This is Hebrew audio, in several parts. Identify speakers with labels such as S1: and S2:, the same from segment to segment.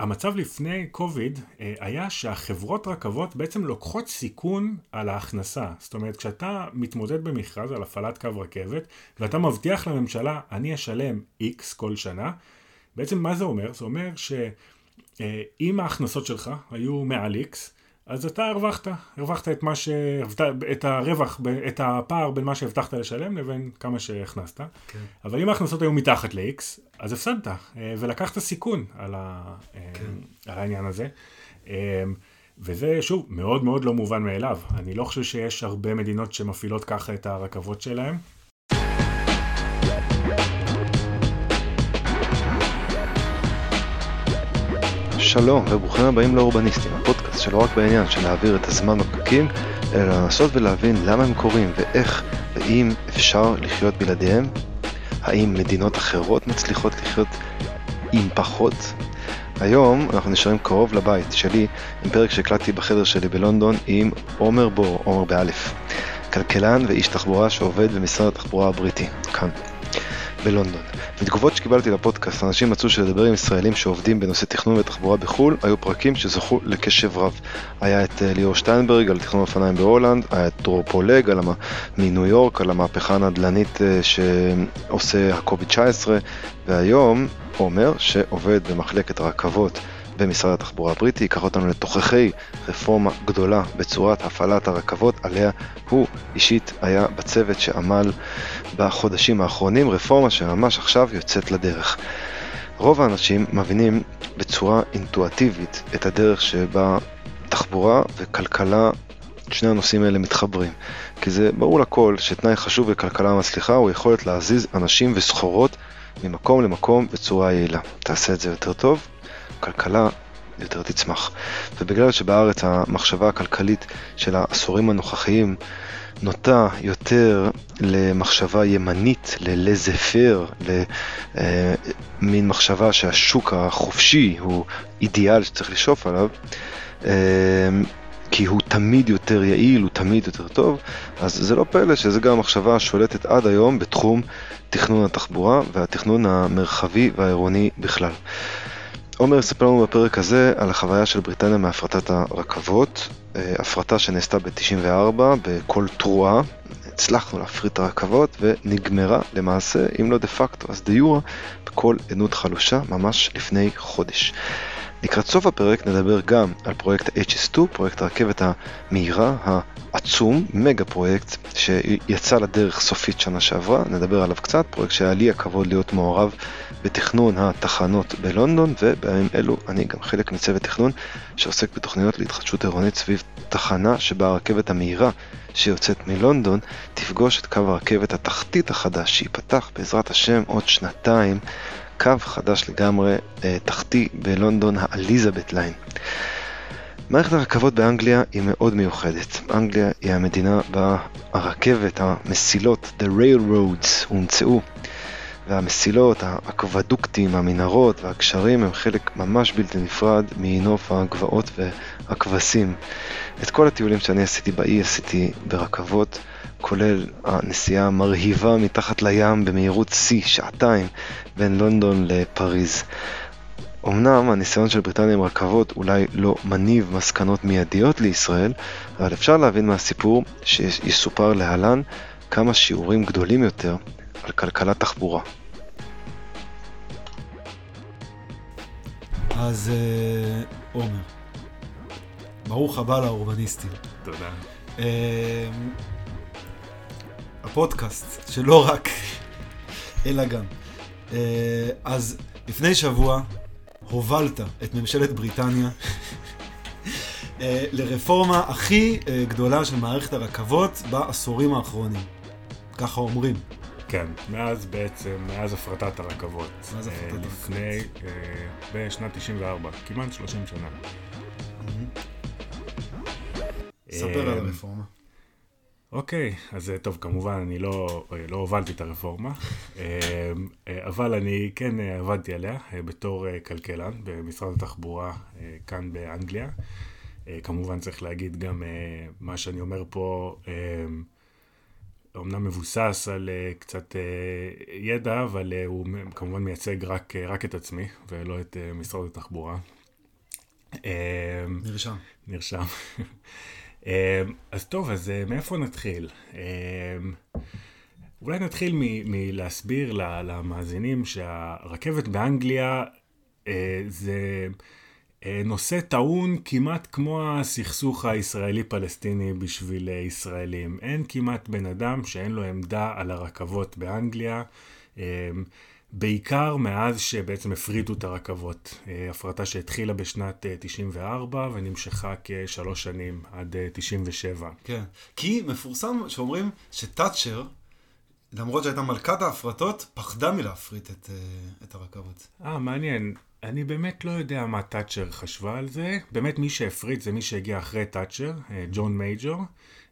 S1: המצב לפני קוביד היה שהחברות רכבות בעצם לוקחות סיכון על ההכנסה. זאת אומרת, כשאתה מתמודד במכרז על הפעלת קו רכבת, ואתה מבטיח לממשלה, אני אשלם X כל שנה, בעצם מה זה אומר? זה אומר שאם ההכנסות שלך היו מעל X, אז אתה הרווחת, הרווחת את מה ש... את הרווח, את הפער בין מה שהבטחת לשלם לבין כמה שהכנסת. כן. אבל אם ההכנסות היו מתחת ל-X, אז הפסדת, אה, ולקחת סיכון על, ה... אה, כן. על העניין הזה. אה, וזה, שוב, מאוד מאוד לא מובן מאליו. אני לא חושב שיש הרבה מדינות שמפעילות ככה את הרכבות שלהם.
S2: שלום וברוכים הבאים לאורבניסטים, הפודקאסט שלא רק בעניין של להעביר את הזמן בפקקים, אלא לנסות ולהבין למה הם קורים ואיך ואם אפשר לחיות בלעדיהם. האם מדינות אחרות מצליחות לחיות עם פחות? היום אנחנו נשארים קרוב לבית שלי עם פרק שהקלטתי בחדר שלי בלונדון עם עומר בור, עומר באלף, כלכלן ואיש תחבורה שעובד במשרד התחבורה הבריטי, כאן, בלונדון. מתגובות שקיבלתי לפודקאסט, אנשים מצאו שלדבר עם ישראלים שעובדים בנושא תכנון ותחבורה בחו"ל, היו פרקים שזכו לקשב רב. היה את אה, ליאור שטיינברג על תכנון אופניים בהולנד, היה את דרור פולג על המ... מניו יורק, על המהפכה הנדל"נית אה, שעושה הקוביד 19, והיום עומר, שעובד במחלקת הרכבות במשרד התחבורה הבריטי, ייקח אותנו לתוככי רפורמה גדולה בצורת הפעלת הרכבות, עליה הוא אישית היה בצוות שעמל בחודשים האחרונים, רפורמה שממש עכשיו יוצאת לדרך. רוב האנשים מבינים בצורה אינטואטיבית את הדרך שבה תחבורה וכלכלה, שני הנושאים האלה מתחברים. כי זה ברור לכל שתנאי חשוב בכלכלה מצליחה הוא יכולת להזיז אנשים וסחורות ממקום למקום בצורה יעילה. תעשה את זה יותר טוב, כלכלה יותר תצמח. ובגלל שבארץ המחשבה הכלכלית של העשורים הנוכחיים נוטה יותר למחשבה ימנית, ללזה פר, למין מחשבה שהשוק החופשי הוא אידיאל שצריך לשאוף עליו, אה, כי הוא תמיד יותר יעיל, הוא תמיד יותר טוב, אז זה לא פלא שזו גם המחשבה השולטת עד היום בתחום תכנון התחבורה והתכנון המרחבי והעירוני בכלל. עומר יספר לנו בפרק הזה על החוויה של בריטניה מהפרטת הרכבות, אה, הפרטה שנעשתה ב-94 בכל תרועה, הצלחנו להפריט את הרכבות ונגמרה למעשה, אם לא דה פקטו, אז דה יורה, בכל עדות חלושה ממש לפני חודש. לקראת סוף הפרק נדבר גם על פרויקט ה-HS2, פרויקט הרכבת המהירה, העצום, מגה פרויקט שיצא לדרך סופית שנה שעברה, נדבר עליו קצת, פרויקט שהיה לי הכבוד להיות מעורב בתכנון התחנות בלונדון, ובימים אלו אני גם חלק מצוות תכנון שעוסק בתוכניות להתחדשות עירונית סביב תחנה שבה הרכבת המהירה שיוצאת מלונדון תפגוש את קו הרכבת התחתית החדש שייפתח בעזרת השם עוד שנתיים, קו חדש לגמרי אה, תחתי בלונדון, האליזבת ליין. מערכת הרכבות באנגליה היא מאוד מיוחדת. אנגליה היא המדינה בה הרכבת, המסילות, the railroads, הומצאו והמסילות, האקוודוקטים, המנהרות והגשרים הם חלק ממש בלתי נפרד מנוף הגבעות והכבשים. את כל הטיולים שאני עשיתי באי עשיתי ברכבות, כולל הנסיעה המרהיבה מתחת לים במהירות שיא, שעתיים, בין לונדון לפריז. אמנם הניסיון של בריטניה עם רכבות אולי לא מניב מסקנות מיידיות לישראל, אבל אפשר להבין מהסיפור שיסופר להלן כמה שיעורים גדולים יותר על כלכלת תחבורה.
S3: אז אה, עומר, ברוך הבא לאורבניסטים.
S1: תודה.
S3: אה, הפודקאסט, שלא רק, אלא גם. אה, אז לפני שבוע הובלת את ממשלת בריטניה לרפורמה הכי גדולה של מערכת הרכבות בעשורים האחרונים. ככה אומרים.
S1: כן, מאז בעצם, מאז הפרטת הרכבות.
S3: מאז הפרטת הרכבות.
S1: לפני, בשנת 94, כמעט 30 שנה.
S3: ספר על הרפורמה.
S1: אוקיי, אז טוב, כמובן, אני לא, לא הובלתי את הרפורמה, אבל אני כן עבדתי עליה בתור כלכלן במשרד התחבורה כאן באנגליה. כמובן צריך להגיד גם מה שאני אומר פה, אומנם מבוסס על uh, קצת uh, ידע, אבל uh, הוא כמובן מייצג רק, רק את עצמי ולא את משרד התחבורה. אה,
S3: נרשם.
S1: נרשם. אה, אז טוב, אז אה, מאיפה נתחיל? אה, אולי נתחיל מ- מלהסביר למאזינים שהרכבת באנגליה אה, זה אה, נושא טעון כמעט כמו הסכסוך הישראלי-פלסטיני בשביל אה, ישראלים. אין כמעט בן אדם שאין לו עמדה על הרכבות באנגליה. אה, בעיקר מאז שבעצם הפריטו את הרכבות. אה, הפרטה שהתחילה בשנת אה, 94 ונמשכה כשלוש שנים עד אה, 97.
S3: כן. כי מפורסם שאומרים שתאצ'ר, למרות שהייתה מלכת ההפרטות, פחדה מלהפריט את, אה, את הרכבות.
S1: אה, מעניין. אני באמת לא יודע מה תאצ'ר חשבה על זה. באמת מי שהפריט זה מי שהגיע אחרי תאצ'ר, אה, ג'ון מייג'ור.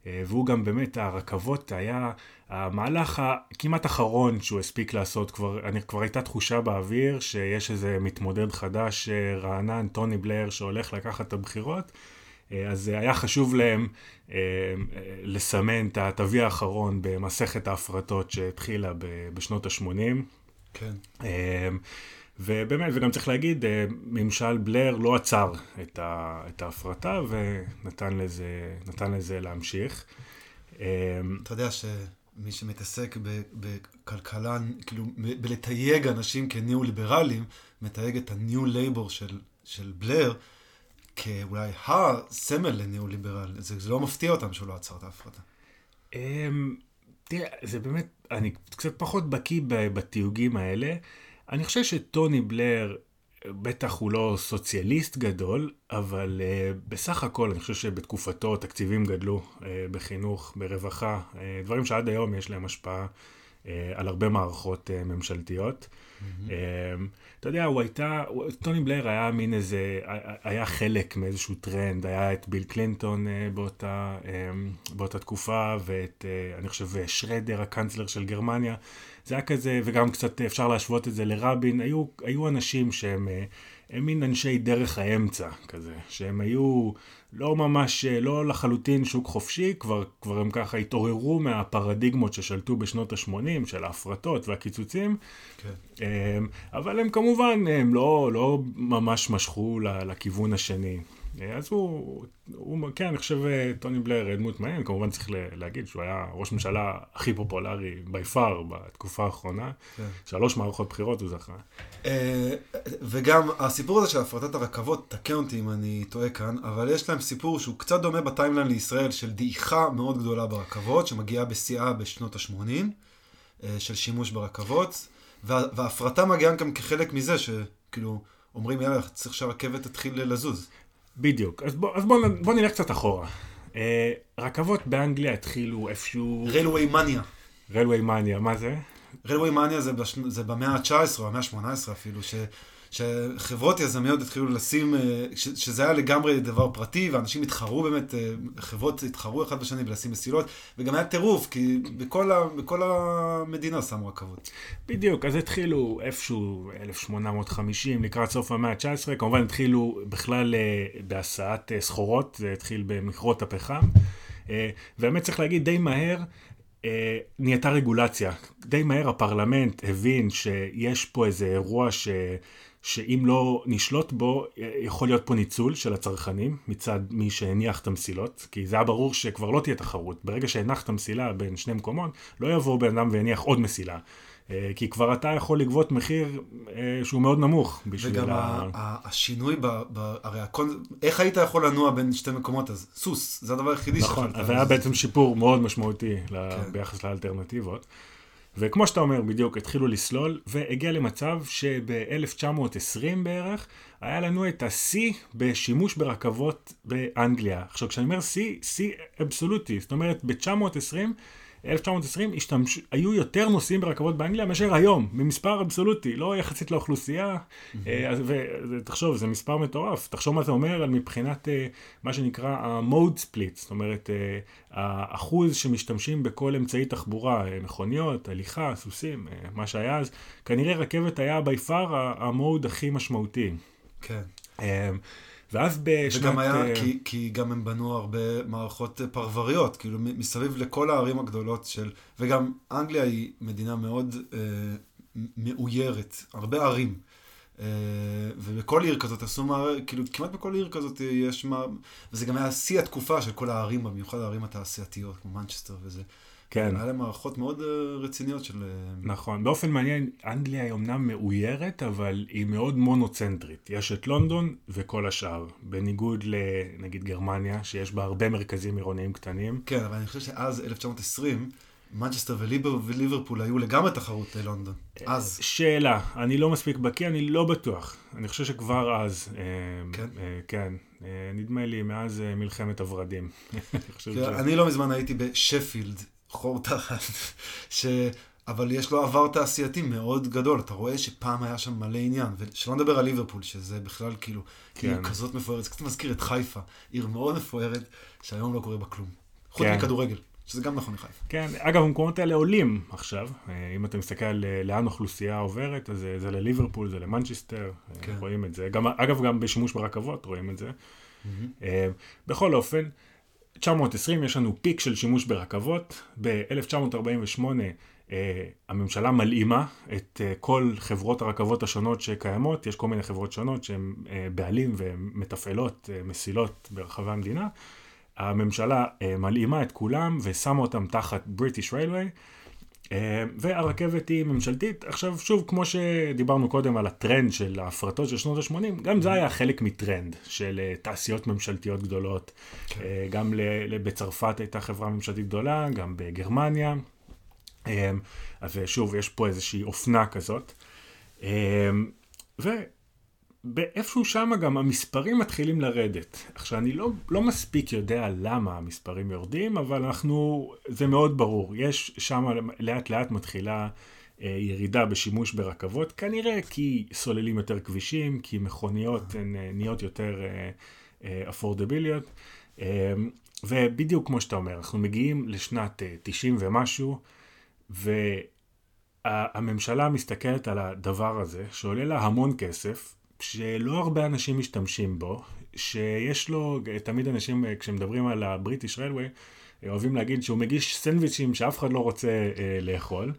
S1: אה, והוא גם באמת, הרכבות היה המהלך הכמעט אחרון שהוא הספיק לעשות. כבר, אני, כבר הייתה תחושה באוויר שיש איזה מתמודד חדש, אה, רענן, טוני בלר, שהולך לקחת את הבחירות. אז היה חשוב להם לסמן את התווי האחרון במסכת ההפרטות שהתחילה בשנות ה-80.
S3: כן.
S1: ובאמת, וגם צריך להגיד, אה, ממשל בלר לא עצר את, ה, את ההפרטה ונתן לזה, לזה להמשיך. אה,
S3: אתה יודע שמי שמתעסק בכלכלה, כאילו, בלתייג אנשים כניאו-ליברלים, מתייג את הניו לייבור של, של בלר כאולי הסמל לניאו-ליברל. זה, זה לא מפתיע אותם שהוא לא עצר את ההפרטה.
S1: אמ, תראה, זה באמת, אני קצת פחות בקיא בתיוגים האלה. אני חושב שטוני בלר, בטח הוא לא סוציאליסט גדול, אבל uh, בסך הכל אני חושב שבתקופתו תקציבים גדלו uh, בחינוך, ברווחה, אה, דברים שעד היום יש להם השפעה על הרבה מערכות אה, ממשלתיות. אמ-המ. אתה יודע, הוא הייתה, טוני בלר היה מין איזה, היה חלק מאיזשהו טרנד, היה את ביל קלינטון אה, באותה, אה, באותה תקופה, ואת, אה, אני חושב, שרדר, הקנצלר של גרמניה. זה היה כזה, וגם קצת אפשר להשוות את זה לרבין, היו, היו אנשים שהם אה, הם מין אנשי דרך האמצע כזה, שהם היו לא ממש, אה, לא לחלוטין שוק חופשי, כבר, כבר הם ככה התעוררו מהפרדיגמות ששלטו בשנות ה-80 של ההפרטות והקיצוצים.
S3: כן.
S1: אמ, אבל הם כמובן, הם לא, לא ממש משכו לכיוון השני. אה, אז הוא, הוא, כן, אני חושב אה, טוני בלר דמות מעניין, כמובן צריך ל- להגיד שהוא היה ראש ממשלה הכי פופולרי by far בתקופה האחרונה.
S3: כן.
S1: שלוש מערכות בחירות הוא זכה.
S3: אה, וגם הסיפור הזה של הפרטת הרכבות, תקן אותי אם אני טועה כאן, אבל יש להם סיפור שהוא קצת דומה בטיימליין לישראל של דעיכה מאוד גדולה ברכבות, שמגיעה בשיאה בשנות ה-80, של שימוש ברכבות, וה- וההפרטה מגיעה גם כחלק מזה, שכאילו אומרים יאללה, צריך שהרכבת תתחיל לזוז.
S1: בדיוק. אז בוא, אז בוא, בוא נלך קצת אחורה. אה, רכבות באנגליה התחילו איפשהו...
S3: רלווי מניה.
S1: רלווי מניה, מה זה?
S3: רלווי מניה זה, בש... זה במאה ה-19 או המאה ה-18 אפילו, ש... שחברות יזמיות התחילו לשים, אה, ש... שזה היה לגמרי דבר פרטי, ואנשים התחרו באמת, אה, חברות התחרו אחד בשני בלשים מסילות, וגם היה טירוף, כי בכל, ה... בכל המדינה שמו רכבות.
S1: בדיוק, אז התחילו איפשהו 1850, לקראת סוף המאה ה-19, כמובן התחילו בכלל אה, בהסעת סחורות, זה התחיל במכרות הפחם, והאמת צריך להגיד די מהר, אה, נהייתה רגולציה. די מהר הפרלמנט הבין שיש פה איזה אירוע ש... שאם לא נשלוט בו, יכול להיות פה ניצול של הצרכנים מצד מי שהניח את המסילות, כי זה היה ברור שכבר לא תהיה תחרות. ברגע שהנחת מסילה בין שני מקומות, לא יבוא בן אדם ויניח עוד מסילה. אה, כי כבר אתה יכול לגבות מחיר אה, שהוא מאוד נמוך בשביל
S3: וגם
S1: ה...
S3: ה... השינוי, ב... ב... הרי הכל, איך היית יכול לנוע בין שתי מקומות? אז סוס, זה הדבר היחידי
S1: נכון,
S3: שיכולת
S1: אז היה. בעצם שיפור מאוד משמעותי
S3: כן.
S1: ביחס לאלטרנטיבות. וכמו שאתה אומר, בדיוק, התחילו לסלול, והגיע למצב שב-1920 בערך, היה לנו את השיא בשימוש ברכבות באנגליה. עכשיו, כשאני אומר שיא, שיא אבסולוטי, זאת אומרת, ב-920, 1920 השתמש, היו יותר נוסעים ברכבות באנגליה מאשר היום, במספר אבסולוטי, לא יחסית לאוכלוסייה. אה, ותחשוב, זה מספר מטורף. תחשוב מה זה אומר על מבחינת אה, מה שנקרא ה-mode split, זאת אומרת, אה, האחוז שמשתמשים בכל אמצעי תחבורה, אה, מכוניות, הליכה, סוסים, אה, מה שהיה אז, כנראה רכבת היה by far ה-mode הכי משמעותי.
S3: כן.
S1: ואז בשנת...
S3: וגם היה,
S1: אה,
S3: כי, כי גם הם בנו הרבה מערכות אה, פרבריות, כאילו מסביב לכל הערים הגדולות של, וגם אנגליה היא מדינה מאוד אה, מאוירת, הרבה ערים. אה, ובכל עיר כזאת עשו מה, כאילו כמעט בכל עיר כזאת יש מה, וזה גם היה שיא התקופה של כל הערים, במיוחד הערים התעשייתיות, כמו מנצ'סטר וזה.
S1: כן.
S3: היה להם מערכות מאוד אה, רציניות של... אה,
S1: נכון. באופן מעניין, אנגליה היא אמנם מאוירת, אבל היא מאוד מונוצנטרית. יש את לונדון וכל השאר. בניגוד לנגיד גרמניה, שיש בה הרבה מרכזים עירוניים קטנים.
S3: כן, אבל אני חושב שאז, 1920, מנצ'סטר וליבר, וליברפול היו לגמרי תחרות ללונדון. אז.
S1: שאלה, אני לא מספיק בקיא, אני לא בטוח. אני חושב שכבר אז, אה,
S3: כן?
S1: אה, כן, אה, נדמה לי מאז אה, מלחמת הורדים. ש-
S3: אני לא מזמן הייתי בשפילד, חור תחת, ש... אבל יש לו עבר תעשייתי מאוד גדול, אתה רואה שפעם היה שם מלא עניין, ושלא נדבר על ליברפול, שזה בכלל כאילו,
S1: כן.
S3: עיר כזאת מפוארת, זה קצת מזכיר את חיפה, עיר מאוד מפוארת, שהיום לא קורה בה כלום. חוץ
S1: כן.
S3: מכדורגל, שזה גם נכון לחיפה.
S1: כן, אגב, המקומות האלה עולים עכשיו. אה, אם אתה מסתכל על אה, לאן האוכלוסייה עוברת, אז זה, זה לליברפול, זה למנצ'סטר,
S3: כן.
S1: רואים את זה. גם, אגב, גם בשימוש ברכבות רואים את זה. אה, בכל אופן, 920 יש לנו פיק של שימוש ברכבות. ב-1948 אה, הממשלה מלאימה את אה, כל חברות הרכבות השונות שקיימות. יש כל מיני חברות שונות שהן אה, בעלים ומתפעלות מסילות ברחבי המדינה. הממשלה מלאימה את כולם ושמה אותם תחת בריטיש ריילווי. אה, והרכבת היא ממשלתית. עכשיו, שוב, כמו שדיברנו קודם על הטרנד של ההפרטות של שנות ה-80, גם זה היה חלק מטרנד של אה, תעשיות ממשלתיות גדולות. אה, גם בצרפת הייתה חברה ממשלתית גדולה, גם בגרמניה. אה, אז שוב, יש פה איזושהי אופנה כזאת. אה, ובאיפשהו שם גם המספרים מתחילים לרדת. עכשיו, אני לא, לא מספיק יודע למה המספרים יורדים, אבל אנחנו, זה מאוד ברור. יש שם לאט לאט מתחילה אה, ירידה בשימוש ברכבות, כנראה כי סוללים יותר כבישים, כי מכוניות הן אה, נהיות יותר אפורדביליות. אה, ובדיוק כמו שאתה אומר, אנחנו מגיעים לשנת אה, 90 ומשהו, והממשלה מסתכלת על הדבר הזה, שעולה לה המון כסף, שלא הרבה אנשים משתמשים בו, שיש לו, תמיד אנשים, אה, כשמדברים על הבריטיש רלווי, אוהבים להגיד שהוא מגיש סנדוויצ'ים שאף אחד לא רוצה אה, לאכול.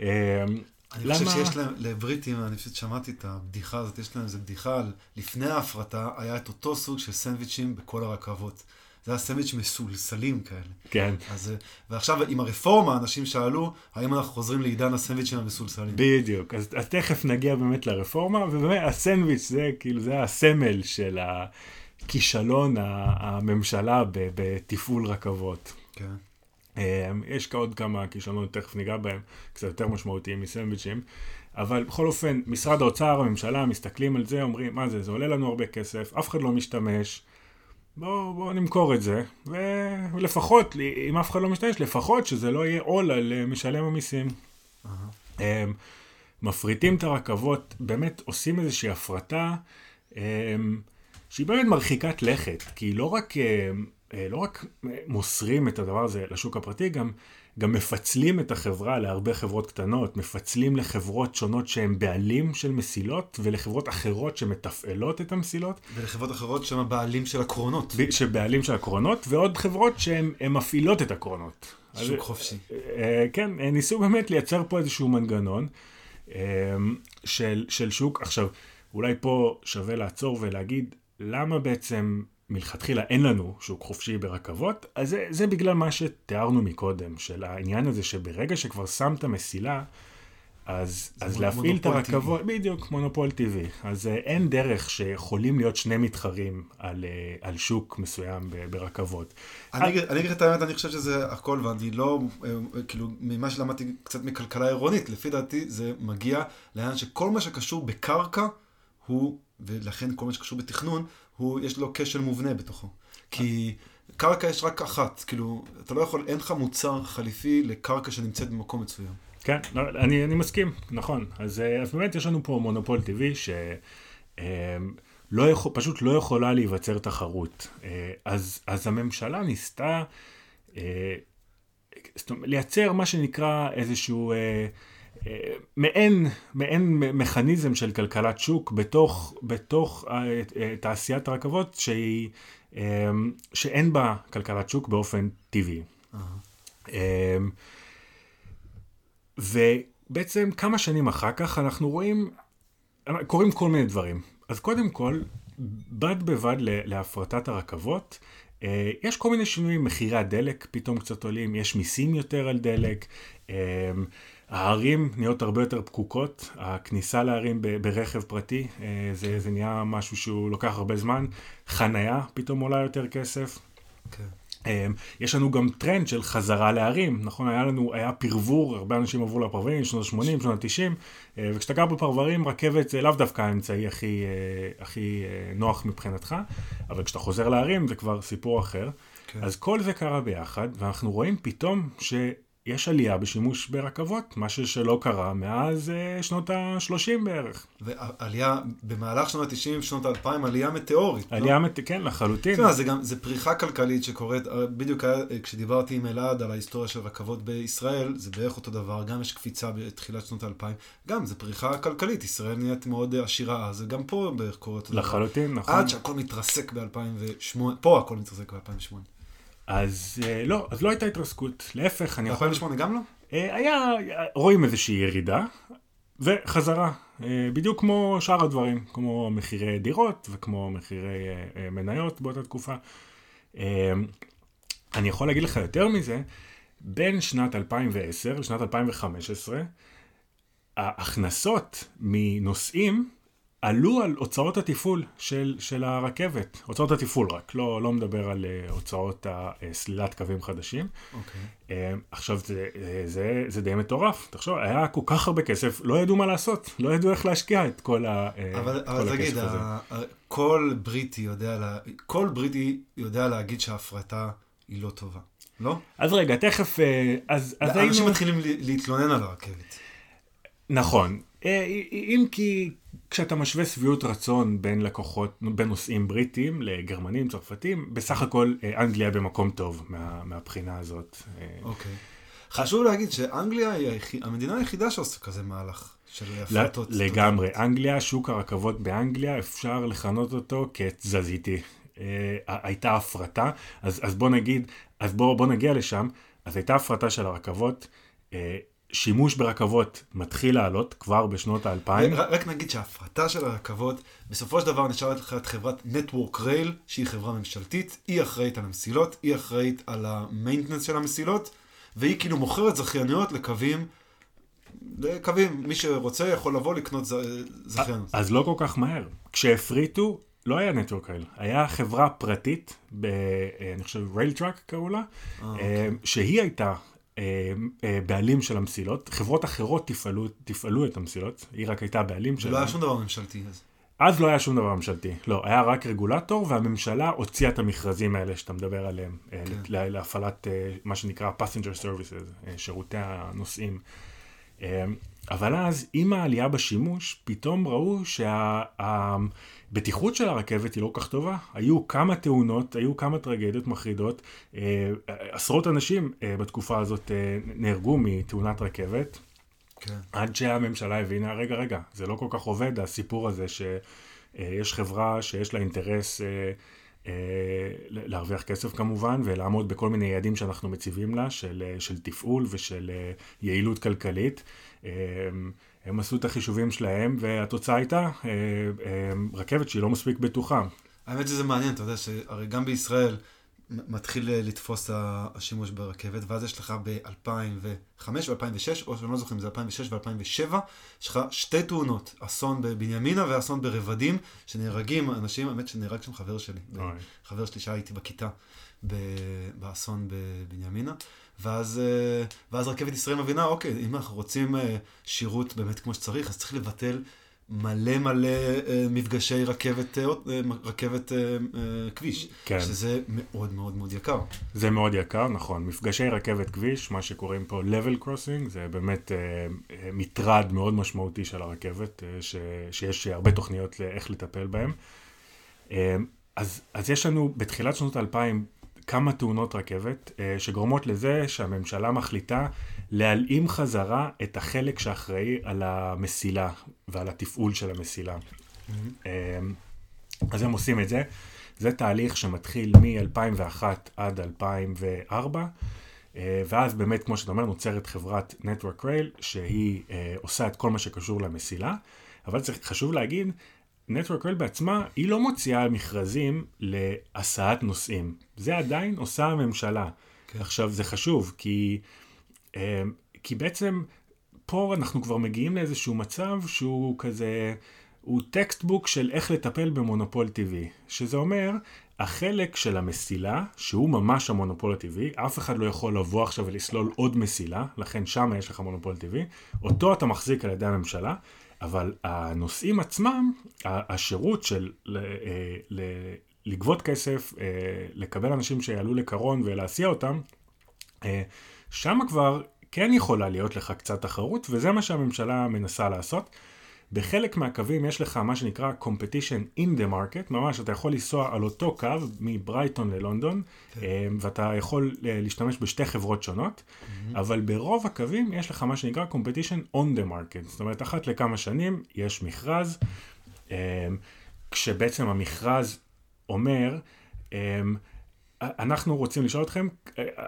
S1: אה,
S3: אני חושב שיש להם, לבריטים, אני פשוט שמעתי את הבדיחה הזאת, יש להם איזו בדיחה על לפני ההפרטה, היה את אותו סוג של סנדוויצ'ים בכל הרכבות. זה היה סנדוויץ' מסולסלים כאלה.
S1: כן.
S3: אז, ועכשיו עם הרפורמה, אנשים שאלו, האם אנחנו חוזרים לעידן הסנדוויצ'ים המסולסלים?
S1: בדיוק. אז, אז תכף נגיע באמת לרפורמה, ובאמת הסנדוויץ' זה כאילו, זה הסמל של הכישלון הממשלה בתפעול רכבות.
S3: כן.
S1: אמ, יש עוד כמה כישלונות, תכף ניגע בהם, קצת יותר משמעותיים מסנדוויצ'ים. אבל בכל אופן, משרד האוצר, הממשלה, מסתכלים על זה, אומרים, מה זה, זה עולה לנו הרבה כסף, אף אחד לא משתמש, בואו בוא נמכור את זה, ולפחות, אם אף אחד לא משתמש, לפחות שזה לא יהיה עול על אה, משלם המיסים. הם מפריטים את הרכבות, באמת עושים איזושהי הפרטה הם, שהיא באמת מרחיקת לכת, כי לא רק, אה, אה, לא רק מוסרים את הדבר הזה לשוק הפרטי, גם, גם מפצלים את החברה להרבה חברות קטנות, מפצלים לחברות שונות שהן בעלים של מסילות, ולחברות אחרות שמתפעלות את המסילות,
S3: ולחברות אחרות שהן הבעלים של הקרונות.
S1: שבעלים של הקרונות, ועוד חברות שהן הן מפעילות את הקרונות. אז-
S3: שוק חופשי.
S1: אה, כן, אה, ניסו באמת לייצר פה איזשהו מנגנון אה, של, של שוק. עכשיו, אולי פה שווה לעצור ולהגיד למה בעצם מלכתחילה אין לנו שוק חופשי ברכבות, אז זה, זה בגלל מה שתיארנו מקודם, של העניין הזה שברגע שכבר שמת מסילה, אז, אז להפעיל את הרכבות, בדיוק, מונופול טבעי. אז אה, אין דרך שיכולים להיות שני מתחרים על, אה, על שוק מסוים ב- ברכבות.
S3: אני אגיד לך את האמת, אני חושב שזה הכל, ואני לא, אה, כאילו, ממה שלמדתי קצת מכלכלה עירונית, לפי דעתי זה מגיע לעניין שכל מה שקשור בקרקע הוא, ולכן כל מה שקשור בתכנון, הוא, יש לו כשל מובנה בתוכו. כי קרקע יש רק אחת, כאילו, אתה לא יכול, אין לך מוצר חליפי לקרקע שנמצאת במקום מסוים.
S1: כן, לא, אני, אני מסכים, נכון. אז, אה, אז באמת יש לנו פה מונופול טבעי ש... אה, לא יכול, פשוט לא יכולה להיווצר תחרות. אה, אז, אז הממשלה ניסתה לייצר מה שנקרא איזשהו מעין, מעין מכניזם של כלכלת שוק בתוך, בתוך אה, אה, תעשיית הרכבות שהיא, אה, שאין בה כלכלת שוק באופן טבעי. ובעצם כמה שנים אחר כך אנחנו רואים קורים כל מיני דברים. אז קודם כל, בד בבד להפרטת הרכבות, יש כל מיני שינויים, מחירי הדלק פתאום קצת עולים, יש מיסים יותר על דלק, הערים נהיות הרבה יותר פקוקות, הכניסה לערים ברכב פרטי, אה, זה, זה נהיה משהו שהוא לוקח הרבה זמן, חנייה פתאום עולה יותר כסף. כן. אמ, יש לנו גם טרנד של חזרה לערים, נכון? היה לנו, היה פרבור, הרבה אנשים עברו לפרברים, שנות ה-80, שנות ה-90, אה, וכשאתה גר בפרברים, רכבת זה לאו דווקא האמצעי הכי, אה, הכי אה, נוח מבחינתך, אבל כשאתה חוזר לערים זה כבר סיפור אחר. כן. אז כל זה קרה ביחד, ואנחנו רואים פתאום ש... יש עלייה בשימוש ברכבות, משהו שלא קרה מאז uh, שנות ה-30 בערך.
S3: ועלייה במהלך שנות ה-90, שנות ה-2000, עלייה מטאורית.
S1: לא? עלייה, לא? מת... כן, לחלוטין.
S3: תשמע, זה גם, זה פריחה כלכלית שקורית, אה, בדיוק אה, כשדיברתי עם אלעד על ההיסטוריה של רכבות בישראל, זה בערך אותו דבר, גם יש קפיצה בתחילת שנות ה-2000, גם זה פריחה כלכלית, ישראל נהיית מאוד עשירה אז, וגם פה בערך קורה אותו
S1: דבר. לחלוטין, נכון.
S3: עד שהכל מתרסק ב-2008, פה הכל מתרסק ב-2008.
S1: אז אה, לא, אז לא הייתה התרסקות, להפך,
S3: אני יכול... ב-2008 גם לא?
S1: אה, היה, רואים איזושהי ירידה, וחזרה, אה, בדיוק כמו שאר הדברים, כמו מחירי דירות וכמו מחירי מניות באותה תקופה. אני יכול להגיד לך יותר מזה, בין שנת 2010 לשנת 2015, ההכנסות מנוסעים עלו על הוצאות התפעול של, של הרכבת, הוצאות התפעול רק, לא, לא מדבר על uh, הוצאות הסלילת קווים חדשים. אוקיי. Okay. Uh, עכשיו, זה, זה, זה די מטורף, תחשוב, היה כל כך הרבה כסף, לא ידעו מה לעשות, לא ידעו איך להשקיע את כל, ה,
S3: אה, אבל, כל אבל הכסף תגיד, הזה. אבל תגיד, כל בריטי יודע, לה, כל בריטי יודע להגיד שההפרטה היא לא טובה, לא?
S1: אז רגע, תכף, אז, אז
S3: היינו... אנשים מתחילים להתלונן על הרכבת.
S1: נכון, אם כי... כשאתה משווה שביעות רצון בין לקוחות, בין נוסעים בריטים לגרמנים, צרפתים, בסך הכל אה, אנגליה במקום טוב מה, מהבחינה הזאת.
S3: אה. אוקיי. Okay. חשוב להגיד שאנגליה היא היחיד, המדינה היחידה שעושה כזה מהלך של הפרטות.
S1: לגמרי. אנגליה, שוק הרכבות באנגליה, אפשר לכנות אותו כתזזיתי. אה, הייתה הפרטה, אז, אז בוא נגיד, אז בוא, בוא נגיע לשם, אז הייתה הפרטה של הרכבות. שימוש ברכבות מתחיל לעלות כבר בשנות האלפיים.
S3: רק נגיד שההפרטה של הרכבות, בסופו של דבר נשארת לך את חברת Network Rail, שהיא חברה ממשלתית, היא אחראית על המסילות, היא אחראית על המיינטנס של המסילות, והיא כאילו מוכרת זכיינויות לקווים, לקווים, מי שרוצה יכול לבוא לקנות זכיינות.
S1: אז לא כל כך מהר. כשהפריטו, לא היה Network Rail, היה חברה פרטית, ב, אה, אני חושב רייל טראק קראו לה, אה, אוקיי. אה, שהיא הייתה אה, אה, בעלים של המסילות, חברות אחרות תפעלו, תפעלו את המסילות, היא רק הייתה בעלים
S3: של... לא היה שום דבר ממשלתי אז.
S1: אז לא היה שום דבר ממשלתי, לא, היה רק רגולטור והממשלה הוציאה את המכרזים האלה שאתה מדבר עליהם, אה, כן. להפעלת מה שנקרא passenger services, שירותי הנוסעים. אבל אז עם העלייה בשימוש, פתאום ראו שה... הבטיחות של הרכבת היא לא כל כך טובה. היו כמה תאונות, היו כמה טרגדיות מחרידות. אה, עשרות אנשים אה, בתקופה הזאת אה, נהרגו מתאונת רכבת. כן. עד שהממשלה הבינה, רגע, רגע, זה לא כל כך עובד, הסיפור הזה שיש חברה שיש לה אינטרס להרוויח כסף כמובן, ולעמוד בכל מיני יעדים שאנחנו מציבים לה, של, של תפעול ושל יעילות כלכלית. הם עשו את החישובים שלהם, והתוצאה הייתה אה, אה, רכבת שהיא לא מספיק בטוחה.
S3: האמת שזה מעניין, אתה יודע שהרי גם בישראל מתחיל אה, לתפוס השימוש ברכבת, ואז יש לך ב-2005 ו-2006, או שאני לא זוכר אם זה 2006 ו-2007, יש לך שתי תאונות, אסון בבנימינה ואסון ברבדים, שנהרגים אנשים, האמת שנהרג שם חבר שלי, חבר שלי שהיה איתי בכיתה באסון בבנימינה. ואז, אה, ואז רכבת ישראל מבינה, אוקיי, אם אנחנו רוצים אה, שירות באמת כמו שצריך, אז צריך לבטל מלא מלא אה, מפגשי רכבת, רכבת כביש, כן. שזה מאוד מאוד מאוד יקר.
S1: זה מאוד יקר, נכון. מפגשי רכבת כביש, מה שקוראים פה level crossing, זה באמת מטרד מאוד משמעותי של הרכבת, ש, שיש הרבה תוכניות לאיך לטפל בהם. אז, אז יש לנו בתחילת שנות האלפיים כמה תאונות רכבת אה, שגורמות לזה שהממשלה מחליטה להלאים חזרה את החלק שאחראי על המסילה ועל התפעול של המסילה. Mm-hmm. אז הם עושים את זה. זה תהליך שמתחיל מ-2001 עד 2004, אה, ואז באמת, כמו שאתה אומר, נוצרת חברת Network Rail, שהיא עושה את כל מה שקשור למסילה. אבל צריך, חשוב להגיד, Network Rail בעצמה, היא לא מוציאה מכרזים להסעת נוסעים. זה עדיין עושה הממשלה. כן. עכשיו, זה חשוב, כי, אה, כי בעצם פה אנחנו כבר מגיעים לאיזשהו מצב שהוא כזה, הוא textbook של איך לטפל במונופול טבעי. שזה אומר, החלק של המסילה, שהוא ממש המונופול הטבעי, אף אחד לא יכול לבוא עכשיו ולסלול עוד מסילה, לכן שם יש לך מונופול טבעי, אותו אתה מחזיק על ידי הממשלה, אבל הנושאים עצמם, השירות של אה, לגבות כסף, אה, לקבל אנשים שיעלו לקרון ולהסיע אותם, אה, שם כבר כן יכולה להיות לך קצת תחרות, וזה מה שהממשלה מנסה לעשות. בחלק מהקווים יש לך מה שנקרא competition in the market, ממש אתה יכול לנסוע על אותו קו מברייטון ללונדון, כן. ואתה יכול להשתמש בשתי חברות שונות, mm-hmm. אבל ברוב הקווים יש לך מה שנקרא competition on the market, זאת אומרת אחת לכמה שנים יש מכרז, כשבעצם המכרז אומר, אנחנו רוצים לשאול אתכם,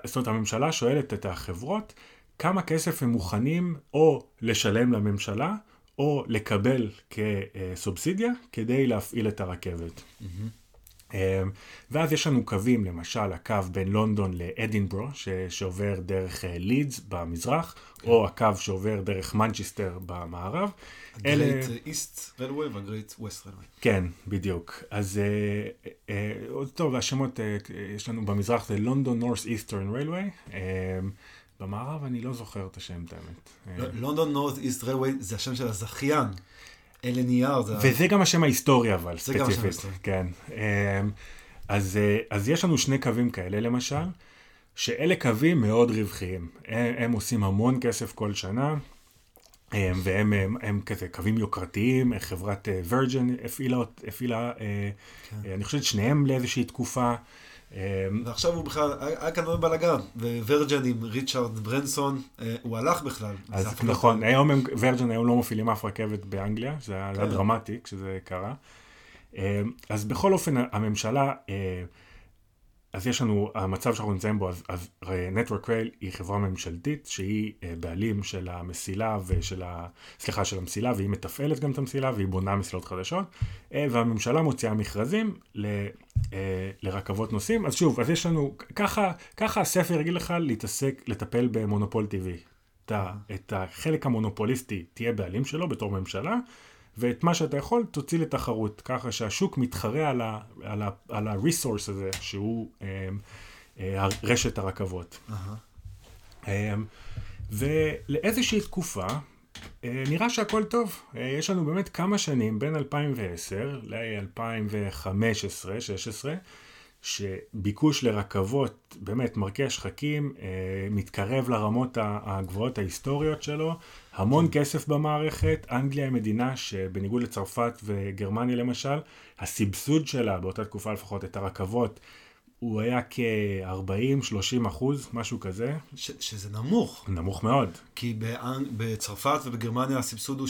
S1: זאת אומרת הממשלה שואלת את החברות, כמה כסף הם מוכנים או לשלם לממשלה, או לקבל כסובסידיה כדי להפעיל את הרכבת. Mm-hmm. ואז יש לנו קווים, למשל הקו בין לונדון לאדינברו, ש- שעובר דרך לידס במזרח, okay. כן. או הקו שעובר דרך מנצ'סטר במערב.
S3: הגרייט איסט רלווי והגרייט ווסט רלווי.
S1: כן, בדיוק. אז אה, אה, אה, טוב, השמות אה, יש לנו במזרח זה London North Eastern Railway. במערב אני לא זוכר את השם, את האמת.
S3: London North East Railway זה השם של הזכיין. אלה נייר. זה...
S1: וזה גם השם ההיסטורי אבל, זה ספציפית. גם השם ההיסטורי. כן. אמ, אז, אה, אז יש לנו שני קווים כאלה למשל, שאלה קווים מאוד רווחיים. הם, הם עושים המון כסף כל שנה, אמ, והם הם, הם כזה קווים יוקרתיים, חברת וירג'ן אה, הפעילה, הפעילה אה, כן. אני חושב שניהם לאיזושהי תקופה.
S3: אמ, ועכשיו הוא בכלל, היה כאן עוד בלאגן, וורג'ן עם ריצ'רד ברנסון, אה, הוא הלך בכלל.
S1: אז נכון, היום הם, ורג'ן היום לא מפעילים אף רכבת באנגליה, זה היה כן. דרמטי כשזה קרה. אמ, אז בכל אופן, הממשלה אה, אז יש לנו, המצב שאנחנו נמצאים בו, אז, אז Network Rail היא חברה ממשלתית שהיא אה, בעלים של המסילה ושל ה... סליחה, של המסילה, והיא מתפעלת גם את המסילה והיא בונה מסילות חדשות, אה, והממשלה מוציאה מכרזים ל, אה, לרכבות נוסעים. אז שוב, אז יש לנו, ככה, ככה הספר יגיד לך להתעסק, לטפל במונופול טבעי. את החלק המונופוליסטי תהיה בעלים שלו בתור ממשלה, ואת מה שאתה יכול תוציא לתחרות, ככה שהשוק מתחרה על, ה, על, ה, על ה-resource הזה, שהוא אה, אה, רשת הרכבות. Uh-huh. אה, ולאיזושהי תקופה, אה, נראה שהכל טוב. אה, יש לנו באמת כמה שנים, בין 2010 ל-2015-2016, שביקוש לרכבות, באמת מרקיע שחקים, אה, מתקרב לרמות הגבוהות ההיסטוריות שלו, המון כן. כסף במערכת, אנגליה היא מדינה שבניגוד לצרפת וגרמניה למשל, הסבסוד שלה באותה תקופה לפחות את הרכבות הוא היה כ-40-30 אחוז, משהו כזה.
S3: ש- שזה נמוך.
S1: נמוך מאוד.
S3: כי באנ... בצרפת ובגרמניה הסבסוד הוא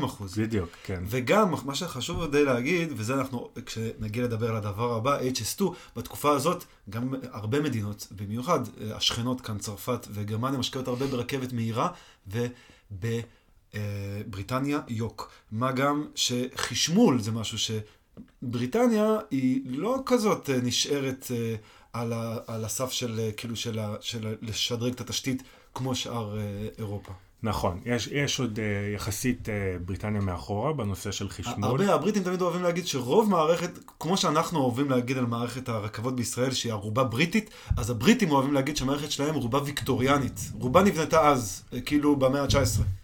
S3: 60-70 אחוז.
S1: בדיוק, כן.
S3: וגם, מה שחשוב עוד להגיד, וזה אנחנו, כשנגיע לדבר על הדבר הבא, HS2, בתקופה הזאת, גם הרבה מדינות, במיוחד אה, השכנות כאן, צרפת וגרמניה, משקיעות הרבה ברכבת מהירה, ובבריטניה אה, יוק. מה גם שחשמול זה משהו ש... בריטניה היא לא כזאת אה, נשארת אה, על, ה, על הסף של, אה, כאילו, של, ה, של לשדרג את התשתית כמו שאר אירופה.
S1: נכון, יש, יש עוד uh, יחסית uh, בריטניה מאחורה בנושא של חשמול.
S3: הרבה, הבריטים תמיד אוהבים להגיד שרוב מערכת, כמו שאנחנו אוהבים להגיד על מערכת הרכבות בישראל שהיא ערובה בריטית, אז הבריטים אוהבים להגיד שהמערכת שלהם רובה ויקטוריאנית. רובה נבנתה אז, כאילו במאה ה-19.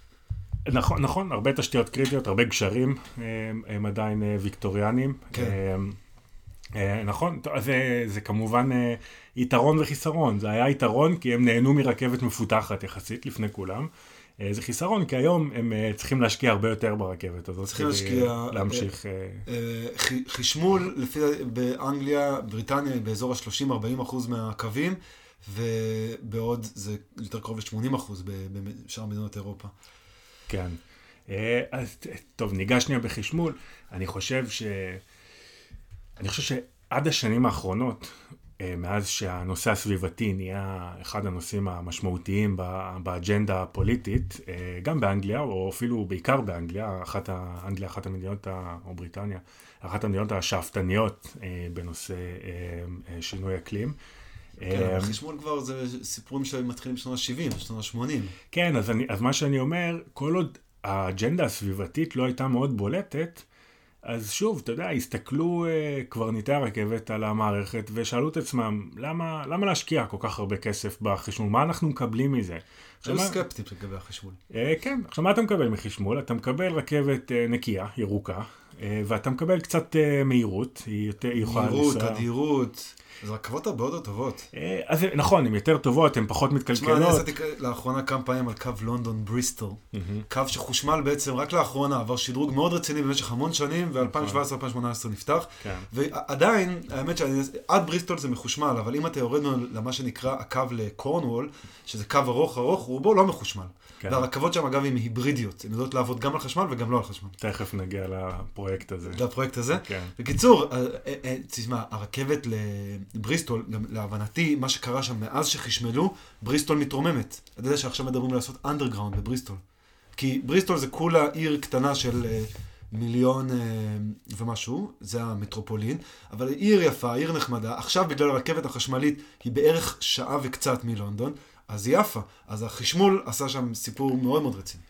S1: נכון, נכון, הרבה תשתיות קריטיות, הרבה גשרים הם, הם עדיין אה, ויקטוריאנים. כן. אה, נכון, זה, זה כמובן אה, יתרון וחיסרון. זה היה יתרון כי הם נהנו מרכבת מפותחת יחסית לפני כולם. זה חיסרון כי היום הם צריכים להשקיע הרבה יותר ברכבת הזאת.
S3: צריכים להשקיע...
S1: להמשיך...
S3: חשמאר לפי, באנגליה, בריטניה, באזור ה-30-40 אחוז מהקווים, ובעוד זה יותר קרוב ל-80 אחוז בשאר מדינות אירופה.
S1: כן. אה, אז טוב, ניגש שנייה בחשמול. אני חושב ש... אני חושב שעד השנים האחרונות, מאז שהנושא הסביבתי נהיה אחד הנושאים המשמעותיים באג'נדה הפוליטית, גם באנגליה, או אפילו בעיקר באנגליה, אחת, אנגליה אחת המדינות, או בריטניה, אחת המדינות השאפתניות בנושא שינוי אקלים.
S3: כן, חשמול כבר זה סיפורים שמתחילים בשנות ה-70, בשנות ה-80.
S1: כן, אז, אני, אז מה שאני אומר, כל עוד האג'נדה הסביבתית לא הייתה מאוד בולטת, אז שוב, אתה יודע, הסתכלו uh, קברניטי הרכבת על המערכת ושאלו את עצמם, למה, למה להשקיע כל כך הרבה כסף בחשמול? מה אנחנו מקבלים מזה?
S3: היו סקפטים לגבי החשמול.
S1: Uh, כן, עכשיו מה אתה מקבל מחשמול? אתה מקבל רכבת uh, נקייה, ירוקה, uh, ואתה מקבל קצת uh, מהירות, היא יותר, יכולה
S3: לנסוע... מהירות, תדירות. אז רכבות הרבה יותר טובות.
S1: אה, אז נכון, הן יותר טובות, הן פחות מתקלקלות. תשמע,
S3: אני עשיתי לאחרונה כמה פעמים על קו לונדון בריסטול. קו שחושמל בעצם רק לאחרונה, עבר שדרוג מאוד רציני במשך המון שנים, ו-2017-2018 נפתח. כן. ועדיין, האמת שעד בריסטול זה מחושמל, אבל אם אתה יורד למה שנקרא הקו לקורנוול, שזה קו ארוך ארוך, רובו לא מחושמל. כן. והרכבות שם אגב הן היברידיות, הן יודעות לעבוד גם על חשמל וגם לא על חשמל.
S1: תכף נגיע לפרויקט הזה.
S3: לפרויקט הזה? כן. בקיצור, אה, אה, תשמע, הרכבת לבריסטול, גם להבנתי, מה שקרה שם מאז שחשמלו, בריסטול מתרוממת. אתה יודע שעכשיו מדברים לעשות underground בבריסטול. כי בריסטול זה כולה עיר קטנה של אה, מיליון ומשהו, זה המטרופולין, אבל עיר יפה, עיר נחמדה. עכשיו בגלל הרכבת החשמלית היא בערך שעה וקצת מלונדון. אז היא עפה. אז החשמול עשה שם סיפור מאוד מאוד רציני.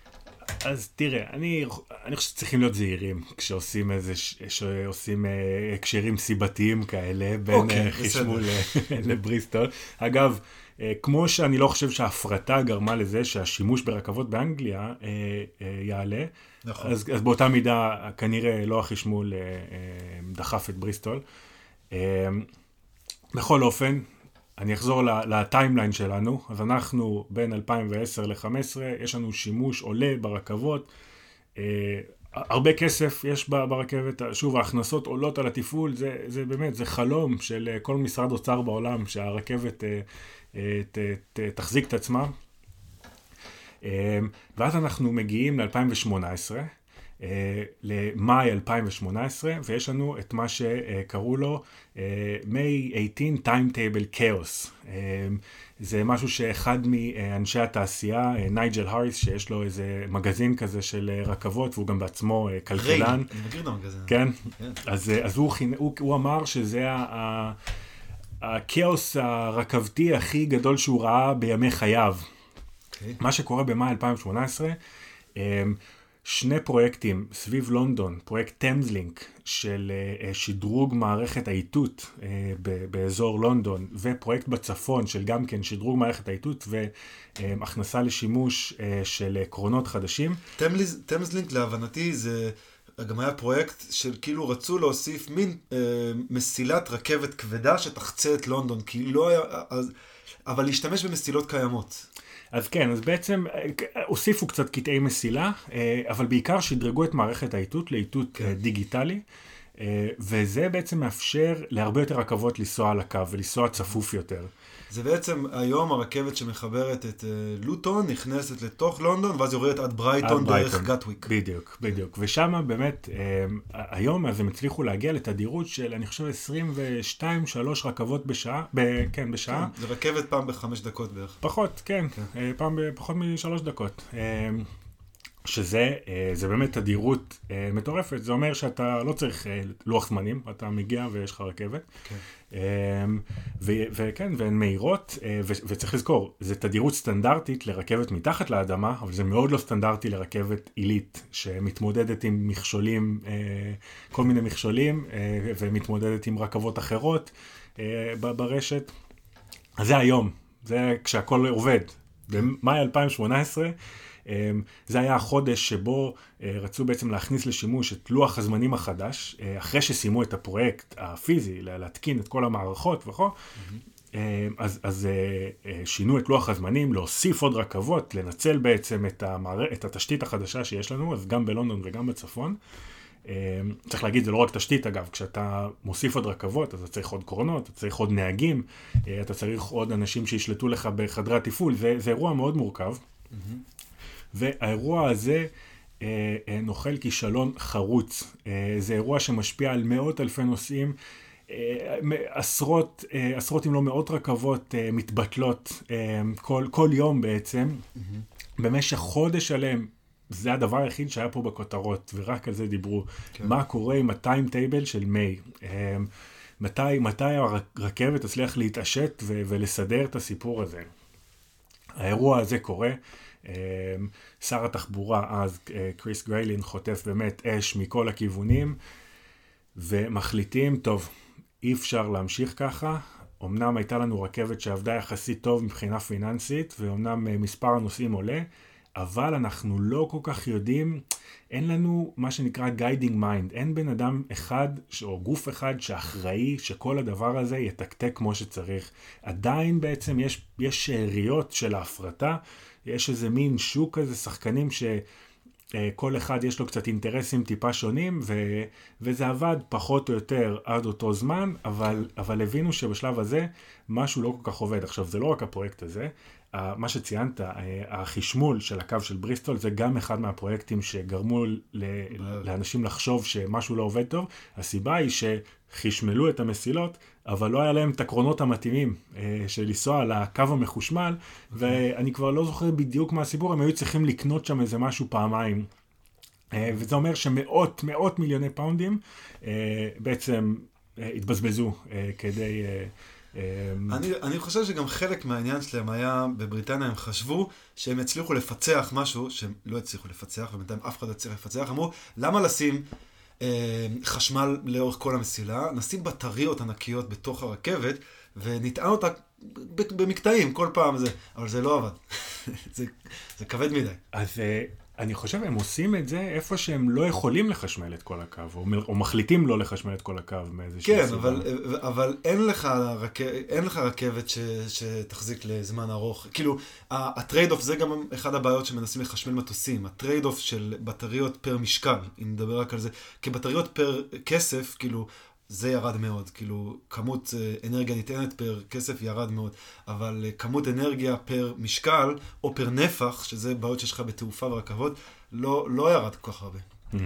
S1: אז תראה, אני, אני חושב שצריכים להיות זהירים כשעושים איזה, שעושים אה, הקשרים סיבתיים כאלה בין אוקיי, אה, חשמול לבריסטול. אגב, אה, כמו שאני לא חושב שההפרטה גרמה לזה שהשימוש ברכבות באנגליה אה, אה, יעלה, נכון. אז, אז באותה מידה כנראה לא החשמול אה, אה, דחף את בריסטול. אה, בכל אופן, אני אחזור לטיימליין שלנו, אז אנחנו בין 2010 ל-2015, יש לנו שימוש עולה ברכבות, אה, הרבה כסף יש ברכבת, שוב ההכנסות עולות על התפעול, זה, זה באמת, זה חלום של כל משרד אוצר בעולם, שהרכבת אה, אה, ת, ת, תחזיק את עצמה. אה, ואז אנחנו מגיעים ל-2018, אה, למאי 2018, ויש לנו את מה שקראו לו אה, May 18 Timetable Chaos. אה, זה משהו שאחד מאנשי התעשייה, נייג'ל האריס, שיש לו איזה מגזין כזה של רכבות, והוא גם בעצמו כלכלן.
S3: ריי, אני מכיר את המגזין.
S1: כן? כן. אז, אז הוא, הוא, הוא אמר שזה ה... הכאוס הרכבתי הכי גדול שהוא ראה בימי חייו. Okay. אוקיי. מה שקורה במאי 2018, שני פרויקטים סביב לונדון, פרויקט תמזלינק של uh, שדרוג מערכת האיתות uh, באזור לונדון, ופרויקט בצפון של גם כן שדרוג מערכת האיתות והכנסה לשימוש של קרונות חדשים.
S3: תמזלינק להבנתי זה... גם היה פרויקט של כאילו רצו להוסיף מין אה, מסילת רכבת כבדה שתחצה את לונדון, כי לא היה... אז, אבל להשתמש במסילות קיימות.
S1: אז כן, אז בעצם אה, הוסיפו קצת קטעי מסילה, אה, אבל בעיקר שדרגו את מערכת האיתות לאיתות כן. אה, דיגיטלי, וזה בעצם מאפשר להרבה יותר רכבות לנסוע על הקו ולנסוע צפוף יותר.
S3: זה בעצם היום הרכבת שמחברת את לוטון נכנסת לתוך לונדון ואז יורדת עד ברייטון עד דרך גטוויק.
S1: בדיוק, בדיוק. ושם באמת, היום אז הם הצליחו להגיע לתדירות של אני חושב 22-3 רכבות בשעה, ב, כן, בשעה.
S3: כן, זה רכבת פעם בחמש דקות בערך.
S1: פחות, כן, כן. פעם בפחות משלוש דקות. שזה זה באמת תדירות מטורפת, זה אומר שאתה לא צריך לוח זמנים, אתה מגיע ויש לך רכבת. כן. אמ, וכן, והן מהירות, אה, וצריך לזכור, זה תדירות סטנדרטית לרכבת מתחת לאדמה, אבל זה מאוד לא סטנדרטי לרכבת עילית, שמתמודדת עם מכשולים, אה, כל מיני מכשולים, אה, ומתמודדת עם רכבות אחרות ברשת. אז זה היום, זה כשהכול עובד. במאי 2018, אמ, זה היה החודש שבו אה, רצו בעצם להכניס לשימוש את לוח הזמנים החדש, אה, אחרי שסיימו את הפרויקט הפיזי, להתקין את כל המערכות וכו'. Mm-hmm. אז, אז שינו את לוח הזמנים, להוסיף עוד רכבות, לנצל בעצם את, המער... את התשתית החדשה שיש לנו, אז גם בלונדון וגם בצפון. צריך להגיד, זה לא רק תשתית אגב, כשאתה מוסיף עוד רכבות, אז אתה צריך עוד קרונות, אתה צריך עוד נהגים, אתה צריך עוד אנשים שישלטו לך בחדרי התפעול, זה, זה אירוע מאוד מורכב. Mm-hmm. והאירוע הזה אה, אה, נוחל כישלון חרוץ. אה, זה אירוע שמשפיע על מאות אלפי נוסעים. אה, עשרות, אה, עשרות אם לא מאות רכבות מתבטלות כל, כל יום בעצם. Mm-hmm. במשך חודש שלם, זה הדבר היחיד שהיה פה בכותרות, ורק על זה דיברו. כן. מה קורה עם הטיים טייבל של מיי? מתי, מתי הרכבת תצליח להתעשת ו- ולסדר את הסיפור הזה? האירוע הזה קורה. שר התחבורה אז, קריס גריילין, חוטף באמת אש מכל הכיוונים, ומחליטים, טוב, אי אפשר להמשיך ככה. אמנם הייתה לנו רכבת שעבדה יחסית טוב מבחינה פיננסית, ואומנם אה, מספר הנוסעים עולה, אבל אנחנו לא כל כך יודעים, אין לנו מה שנקרא guiding mind, אין בן אדם אחד או גוף אחד שאחראי שכל הדבר הזה יתקתק כמו שצריך. עדיין בעצם יש, יש שאריות של ההפרטה, יש איזה מין שוק כזה, שחקנים ש... אה, כל אחד יש לו קצת אינטרסים טיפה שונים, ו, וזה עבד פחות או יותר עד אותו זמן, אבל, אבל הבינו שבשלב הזה משהו לא כל כך עובד. עכשיו, זה לא רק הפרויקט הזה, מה שציינת, אה, החשמול של הקו של בריסטול, זה גם אחד מהפרויקטים שגרמו לאנשים לחשוב שמשהו לא עובד טוב. הסיבה היא שחשמלו את המסילות, אבל לא היה להם את הקרונות המתאימים אה, של לנסוע על הקו המחושמל, okay. אוקיי. ואני כבר לא זוכר בדיוק מה הסיפור, הם היו צריכים לקנות שם איזה משהו פעמיים. אה, וזה אומר שמאות, מאות מיליוני פאונדים בעצם התבזבזו כדי...
S3: אמ, אני, אני חושב שגם חלק מהעניין שלהם היה, בבריטניה הם חשבו שהם יצליחו לפצח משהו שהם לא הצליחו לפצח, ובינתיים אף אחד לא הצליח לפצח, אמרו, למה לשים אה, חשמל לאורך כל המסילה, נשים בטריות ענקיות בתוך הרכבת, ונטען אותה במקטעים כל פעם זה, אבל זה לא עבד, זה, זה כבד מדי.
S1: אז... אני חושב הם עושים את זה איפה שהם לא יכולים לחשמל את כל הקו, או, או מחליטים לא לחשמל את כל הקו מאיזושהי
S3: כן, סיבה. כן, אבל, אבל אין, לך רכ... אין לך רכבת ש... שתחזיק לזמן ארוך. כאילו, ה trade-off זה גם אחד הבעיות שמנסים לחשמל מטוסים. ה trade-off של בטריות פר משקל, אם נדבר רק על זה, כי בטריות פר כסף, כאילו, זה ירד מאוד, כאילו כמות אה, אנרגיה נטענת פר כסף ירד מאוד, אבל אה, כמות אנרגיה פר משקל או פר נפח, שזה בעיות שיש לך בתעופה ורכבות, לא, לא ירד כל כך הרבה. אמ-המ.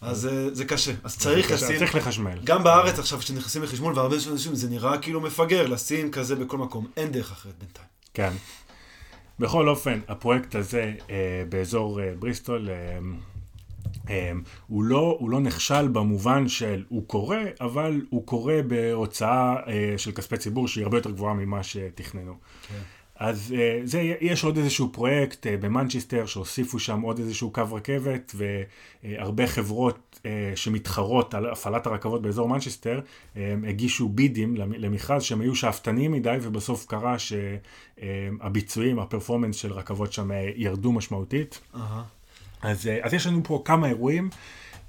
S3: אז זה, אה, זה קשה, אז צריך לשים,
S1: צריך לחשמל.
S3: גם בארץ עכשיו כשנכנסים לחשמול והרבה אנשים זה נראה כאילו מפגר לשים כזה בכל מקום, אין דרך אחרת בינתיים.
S1: כן. בכל אופן, הפרויקט הזה אה, באזור אה, בריסטול, אה, הוא לא, הוא לא נכשל במובן של הוא קורה, אבל הוא קורה בהוצאה אה, של כספי ציבור שהיא הרבה יותר גבוהה ממה שתכננו. כן. אז אה, זה, יש עוד איזשהו פרויקט אה, במנצ'סטר שהוסיפו שם עוד איזשהו קו רכבת והרבה חברות שמתחרות על הפעלת הרכבות באזור מנצ'סטר הגישו בידים למכרז שהם היו שאפתניים מדי ובסוף קרה שהביצועים, הפרפורמנס של רכבות שם ירדו משמעותית. Uh-huh. אז, אה, אז יש לנו פה כמה אירועים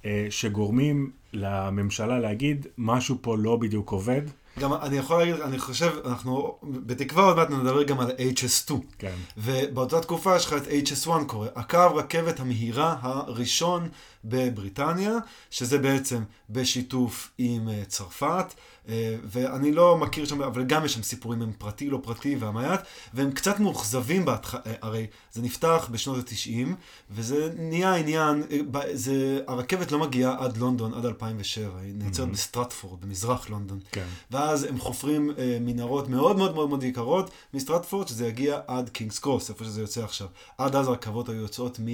S1: אה, שגורמים לממשלה להגיד, משהו פה לא בדיוק עובד.
S3: גם אני יכול להגיד, אני חושב, אנחנו בתקווה עוד מעט נדבר גם על HS2. כן. ובאותה תקופה יש לך את HS1 קורה, הקו רכבת המהירה הראשון בבריטניה, שזה בעצם בשיתוף עם אה, צרפת. אה, ואני לא מכיר שם, אבל גם יש שם סיפורים עם פרטי, לא פרטי והמיית, והם קצת מאוכזבים, בהתח... אה, הרי זה נפתח בשנות ה-90, וזה נהיה עניין, אה, זה, הרכבת לא מגיעה עד לונדון, עד 2007, היא נעצרת mm-hmm. בסטרטפורד, במזרח לונדון. כן. ואז הם חופרים מנהרות מאוד מאוד מאוד מאוד יקרות מסטרטפורד, שזה יגיע עד קינגס קרוס, איפה שזה יוצא עכשיו. עד אז הרכבות היו יוצאות מ...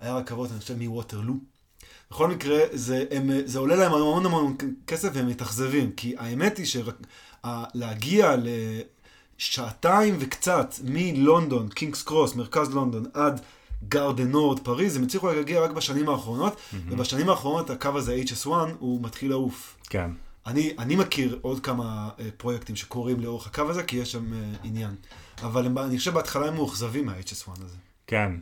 S3: היה רכבות, אני חושב, מווטרלו. בכל מקרה, זה, הם, זה עולה להם המון המון כסף והם מתאכזבים, כי האמת היא שלהגיע לשעתיים וקצת מלונדון, קינגס קרוס, מרכז לונדון, עד גאר דו נור, פריז, הם הצליחו להגיע רק בשנים האחרונות, mm-hmm. ובשנים האחרונות הקו הזה, HS1, הוא מתחיל לעוף.
S1: כן.
S3: אני, אני מכיר עוד כמה uh, פרויקטים שקורים לאורך הקו הזה, כי יש שם uh, עניין. אבל הם, אני חושב בהתחלה הם מאוכזבים מה-HS1 הזה.
S1: כן.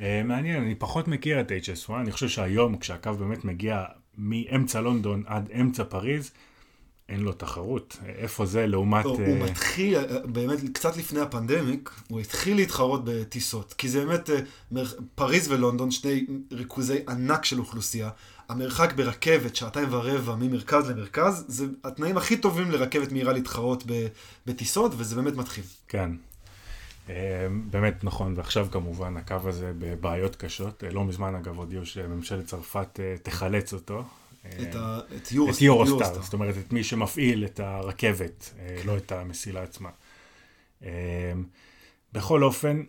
S1: אה, מעניין, אני פחות מכיר את HS1, אני חושב שהיום כשהקו באמת מגיע מאמצע לונדון עד אמצע פריז, אין לו תחרות. איפה זה לעומת...
S3: הוא, uh... הוא מתחיל, אה, באמת, קצת לפני הפנדמיק, הוא התחיל להתחרות בטיסות. כי זה באמת, פריז ולונדון, שני ריכוזי ענק של אוכלוסייה. המרחק ברכבת, שעתיים ורבע ממרכז למרכז, זה התנאים הכי טובים לרכבת מהירה להתחרות בטיסות, וזה באמת מתחיל.
S1: כן, אה, באמת נכון, ועכשיו כמובן הקו הזה בבעיות קשות. אה, לא מזמן אגב הודיעו שממשלת צרפת אה, תחלץ אותו.
S3: את ה- את יורוסטאר.
S1: יורוסטאר, זאת אומרת, את מי שמפעיל את הרכבת, אה, לא את המסילה עצמה. אה, בכל אופן,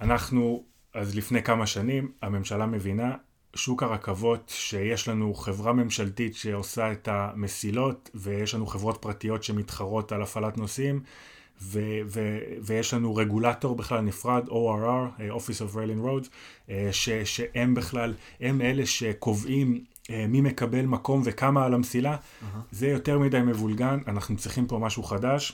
S1: אנחנו, אז לפני כמה שנים, הממשלה מבינה, שוק הרכבות, שיש לנו חברה ממשלתית שעושה את המסילות, ויש לנו חברות פרטיות שמתחרות על הפעלת נוסעים, ו- ו- ויש לנו רגולטור בכלל נפרד, ORR, אה, Office of Rail and Roads, אה, ש- שהם בכלל, הם אלה שקובעים אה, מי מקבל מקום וכמה על המסילה. זה יותר מדי מבולגן, אנחנו צריכים פה משהו חדש.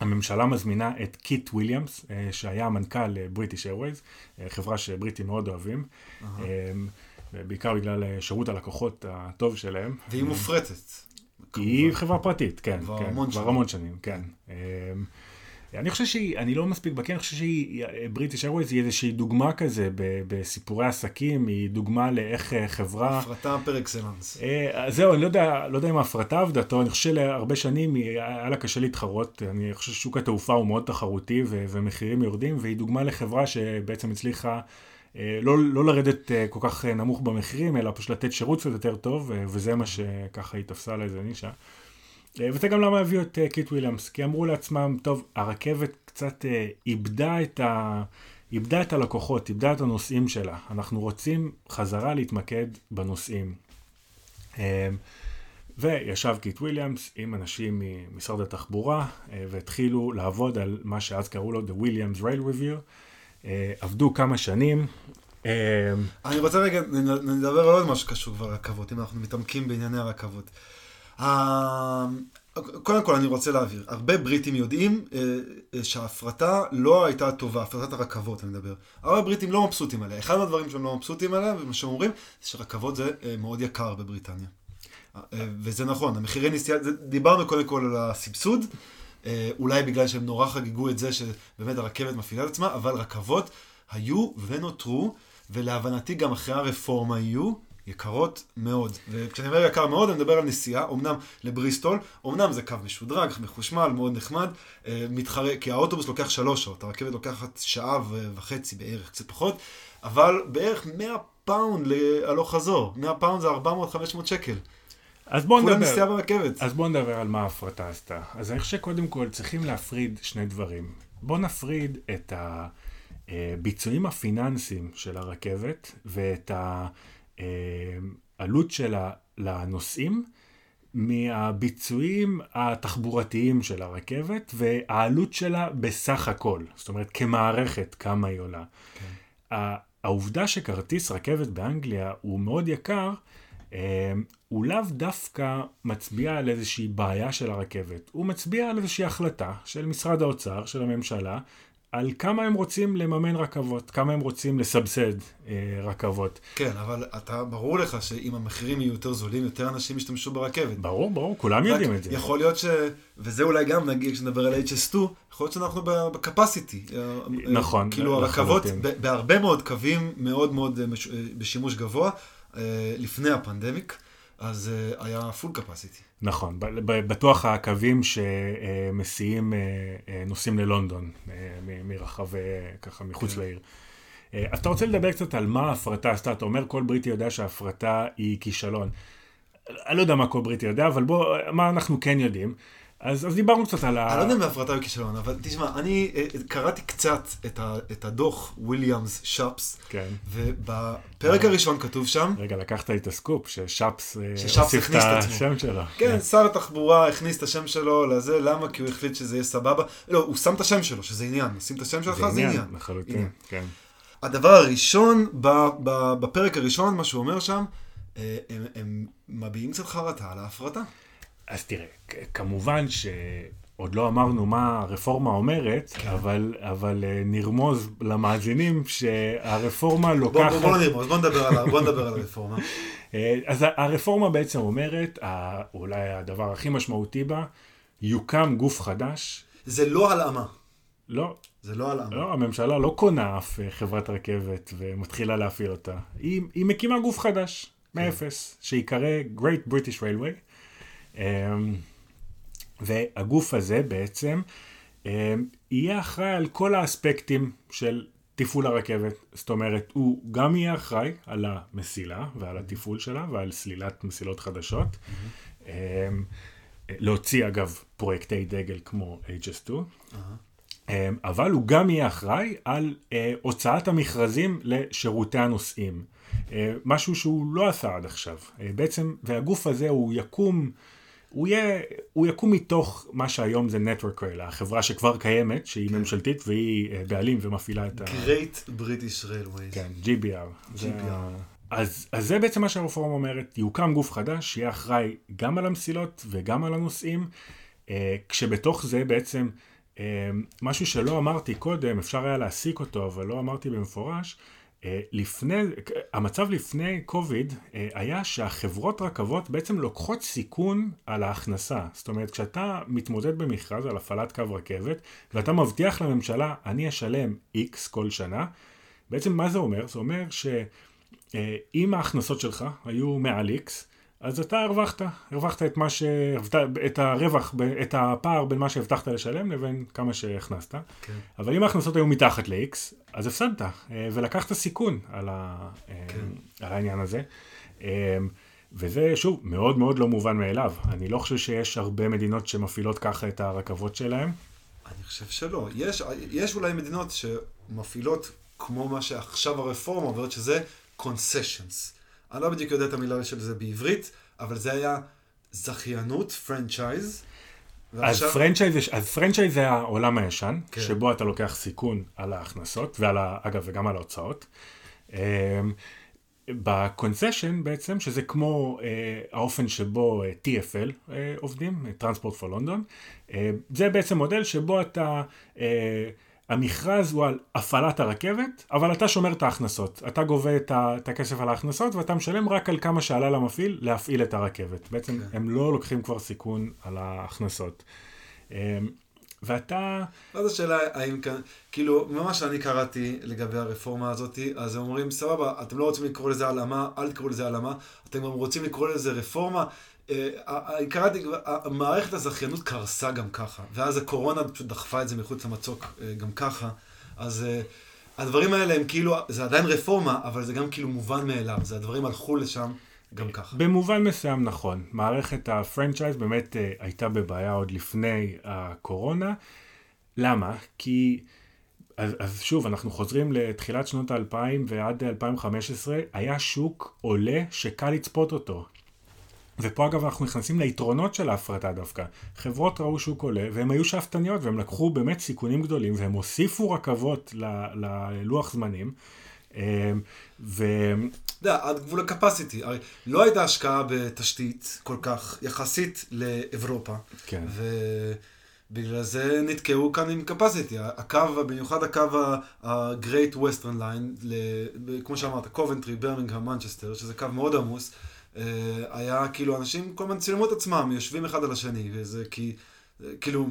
S1: הממשלה מזמינה את קיט וויליאמס, שהיה המנכ"ל בריטיש איירווייז, חברה שבריטים מאוד אוהבים, אה, בעיקר בגלל שירות הלקוחות הטוב שלהם.
S3: והיא מופרטת.
S1: היא
S3: כמובן.
S1: חברה פרטית, כן.
S3: כבר
S1: כן,
S3: המון
S1: כבר
S3: שנים.
S1: המון שנים, כן. אמ, אני חושב שהיא, אני לא מספיק בקיא, אני חושב שהיא, בריטיש איירווייז היא איזושהי דוגמה כזה ב- בסיפורי עסקים, היא דוגמה לאיך אה, חברה...
S3: הפרטה פר אקסלנס.
S1: אה, זהו, אני לא יודע, לא יודע אם ההפרטה עבדה טוב, אני חושב שלהרבה שנים היא- היה לה קשה להתחרות, אני חושב ששוק התעופה הוא מאוד תחרותי ו- ומחירים יורדים, והיא דוגמה לחברה שבעצם הצליחה אה, לא, לא לרדת אה, כל כך אה, נמוך במחירים, אלא פשוט לתת שירות קצת יותר טוב, אה, וזה מה שככה היא תפסה לה איזה נישה. אה, וזה גם למה הביאו את אה, קיט וויליאמס, כי אמרו לעצמם, טוב, הרכבת קצת אה, איבדה את ה... איבדה את הלקוחות, איבדה את הנוסעים שלה. אנחנו רוצים חזרה להתמקד בנוסעים. אה, וישב קיט וויליאמס עם אנשים ממשרד התחבורה, אה, והתחילו לעבוד על מה שאז קראו לו The Williams Rail Review. אה, עבדו כמה שנים. אה,
S3: אני רוצה רגע, נדבר על עוד משהו שקשור כבר לרכבות, אם אנחנו מתעמקים בענייני הרכבות. ה- קודם כל אני רוצה להבהיר, הרבה בריטים יודעים אה, אה, שההפרטה לא הייתה טובה, הפרטת הרכבות אני מדבר. הרבה בריטים לא מבסוטים עליה. אחד מהדברים שהם לא מבסוטים עליה, ומה שהם אומרים, זה שרכבות זה אה, מאוד יקר בבריטניה. אה, וזה נכון, המחירי נסיעה, דיברנו קודם כל על הסבסוד, אה, אולי בגלל שהם נורא חגגו את זה שבאמת הרכבת מפעילה את עצמה, אבל רכבות היו ונותרו, ולהבנתי גם אחרי הרפורמה יהיו יקרות מאוד. וכשאני אומר יקר מאוד, אני מדבר על נסיעה, אמנם לבריסטול, אמנם זה קו משודרג, מחושמל, מאוד נחמד, אה, מתחרה, כי האוטובוס לוקח שלוש שעות, הרכבת לוקחת שעה וחצי בערך, קצת פחות, אבל בערך 100 פאונד להלוך חזור, 100 פאונד זה 400-500 שקל.
S1: אז בואו נדבר.
S3: נסיעה ברכבת.
S1: אז בואו נדבר על מה ההפרטה עשתה. אז אני חושב שקודם כל צריכים להפריד שני דברים. בואו נפריד את הביצועים הפיננסיים של הרכבת ואת העלות שלה לנוסעים מהביצועים התחבורתיים של הרכבת והעלות שלה בסך הכל. זאת אומרת, כמערכת, כמה היא עולה. ה- העובדה שכרטיס רכבת באנגליה הוא מאוד יקר, הוא לאו דווקא מצביע על איזושהי בעיה של הרכבת, הוא מצביע על איזושהי החלטה של משרד האוצר, של הממשלה, על כמה הם רוצים לממן רכבות, כמה הם רוצים לסבסד אה, רכבות.
S3: כן, אבל אתה, ברור לך שאם המחירים יהיו יותר זולים, יותר אנשים ישתמשו ברכבת.
S1: ברור, ברור, כולם יודעים את זה.
S3: יכול להיות ש... וזה אולי גם, נגיד, כשנדבר על HS2, יכול להיות שאנחנו בקפסיטי.
S1: נכון,
S3: כאילו הרכבות, בהרבה מאוד קווים מאוד מאוד אה, אה, בשימוש גבוה, אה, לפני הפנדמיק, אז אה, היה פול קפסיטי.
S1: נכון, בטוח הקווים שמסיעים אה, אה, נוסעים ללונדון אה, מרחבי, ככה מחוץ
S3: כן.
S1: לעיר. אה, אז אתה רוצה לדבר קצת על מה ההפרטה עשתה, אתה אומר כל בריטי יודע שההפרטה היא כישלון. אני לא יודע מה כל בריטי יודע, אבל בוא, מה אנחנו כן יודעים. אז, אז דיברנו קצת על ה...
S3: אני לא יודע אם בהפרטה או כישלון, אבל תשמע, אני אה, קראתי קצת את ה- את הדוח וויליאמס שפס,
S1: כן.
S3: ובפרק הראשון כתוב שם,
S1: רגע, לקחת לי את הסקופ, אה,
S3: ששאפס
S1: הוסיף
S3: הכניס את.
S1: השם שלו.
S3: כן, שר התחבורה הכניס את השם שלו לזה, למה? כי הוא החליט שזה יהיה סבבה. לא, הוא שם את השם שלו, שזה עניין. לשים את השם שלך זה עניין.
S1: לחלוטין,
S3: עניין.
S1: כן.
S3: הדבר הראשון, ב- ב- בפרק הראשון, מה שהוא אומר שם, אה, הם, הם מביעים קצת חרטה על ההפרטה.
S1: אז תראה, כמובן שעוד לא אמרנו מה הרפורמה אומרת,
S3: כן.
S1: אבל, אבל אה, נרמוז למאזינים שהרפורמה
S3: בוא,
S1: לוקחת...
S3: בוא, בוא נרמוז, בוא נדבר על, בוא נדבר על הרפורמה.
S1: אה, אז הרפורמה בעצם אומרת, אולי הדבר הכי משמעותי בה, יוקם גוף חדש.
S3: זה לא הלאמה.
S1: לא,
S3: זה לא הלאמה.
S1: לא, הממשלה לא קונה אף אה, חברת רכבת ומתחילה להפעיל אותה. היא, היא מקימה גוף חדש, מאפס, שיקרא Great British Railway. אמ, והגוף הזה בעצם אמ, יהיה אחראי על כל האספקטים של תפעול הרכבת, זאת אומרת, הוא גם יהיה אחראי על המסילה ועל התפעול שלה ועל סלילת מסילות חדשות. Mm-hmm. להוציא אגב פרויקטי דגל כמו HS2, uh-huh. אבל הוא גם יהיה אחראי על uh, הוצאת המכרזים לשירותי הנוסעים. Uh, משהו שהוא לא עשה עד עכשיו. Uh, בעצם, והגוף הזה הוא יקום, הוא, יהיה, הוא יקום מתוך מה שהיום זה Network Rail, החברה שכבר קיימת, שהיא כן. ממשלתית והיא uh, בעלים ומפעילה את
S3: ה... Great British Railways.
S1: כן, GBR. GBR. זה, אז, אז זה בעצם מה שהרפורמה אומרת, יוקם גוף חדש, שיהיה אחראי גם על המסילות וגם על הנוסעים, אה, כשבתוך זה בעצם אה, משהו שלא אמרתי קודם, אפשר היה להסיק אותו, אבל לא אמרתי במפורש, אה, לפני, המצב לפני קוביד אה, היה שהחברות רכבות בעצם לוקחות סיכון על ההכנסה. זאת אומרת, כשאתה מתמודד במכרז על הפעלת קו רכבת, ואתה מבטיח לממשלה, אני אשלם X כל שנה, בעצם מה זה אומר? זה אומר ש... אה, ההכנסות שלך היו מעל X, אז אתה הרווחת, הרווחת את מה ש... את הרווח, את הפער בין מה שהבטחת לשלם לבין כמה שהכנסת. כן. אבל אם ההכנסות היו מתחת ל-X, אז הפסדת, אה, ולקחת סיכון על, ה... אה, כן. על העניין הזה. וזה, שוב, מאוד מאוד לא מובן מאליו. אני לא חושב שיש הרבה מדינות שמפעילות ככה את הרכבות שלהן.
S3: אני חושב שלא. יש, יש אולי מדינות שמפעילות כמו מה שעכשיו הרפורמה אומרת, שזה concessions. אני לא בדיוק יודע את המילה של זה בעברית, אבל זה היה זכיינות, franchise.
S1: ועכשיו... אז franchise, אז franchise זה העולם הישן, כן. שבו אתה לוקח סיכון על ההכנסות, ועל ה... אגב, וגם על ההוצאות. אמ, ב concession בעצם, שזה כמו אה, האופן שבו אה, TFL אה, עובדים, Transport for London, זה בעצם מודל שבו אתה... אה, המכרז הוא על הפעלת הרכבת, אבל אתה שומר את ההכנסות. אתה גובה את, ה, את הכסף על ההכנסות ואתה משלם רק על כמה שעלה למפעיל להפעיל את הרכבת. בעצם כן. הם לא לוקחים כבר סיכון על ההכנסות. אמ, ואתה...
S3: אז השאלה האם כאן, כאילו, ממש אני קראתי לגבי הרפורמה הזאת, אז הם אומרים, סבבה, אתם לא רוצים לקרוא לזה הלאמה, אל תקראו לזה הלאמה, אתם גם רוצים לקרוא לזה רפורמה, קראתי, מערכת הזכיינות קרסה גם ככה, ואז הקורונה פשוט דחפה את זה מחוץ למצוק אה, גם ככה, אז אה, הדברים האלה הם כאילו, זה עדיין רפורמה, אבל זה גם כאילו מובן מאליו, זה הדברים הלכו לשם גם ככה.
S1: במובן מסוים נכון, מערכת הפרנצ'ייז באמת הייתה בבעיה עוד לפני הקורונה, למה? כי... אז, אז שוב, אנחנו חוזרים לתחילת שנות האלפיים ועד 2015, היה שוק עולה שקל לצפות אותו. ופה אגב אנחנו נכנסים ליתרונות של ההפרטה דווקא. חברות ראו שוק עולה והם היו שאפתניות והם לקחו באמת סיכונים גדולים והם הוסיפו רכבות ללוח זמנים. אמ, ו...
S3: אתה יודע, עד גבול הקפסיטי. הרי לא הייתה השקעה בתשתית כל כך יחסית לאירופה. כן. ובגלל זה נתקעו כאן עם קפסיטי. הקו, במיוחד הקו ה-Great Western Line, כמו שאמרת, קובנטרי, ברמינגהם, מנצ'סטר, שזה קו מאוד עמוס. אה, היה כאילו אנשים כל הזמן צילמו את עצמם, יושבים אחד על השני, וזה כי, כאילו,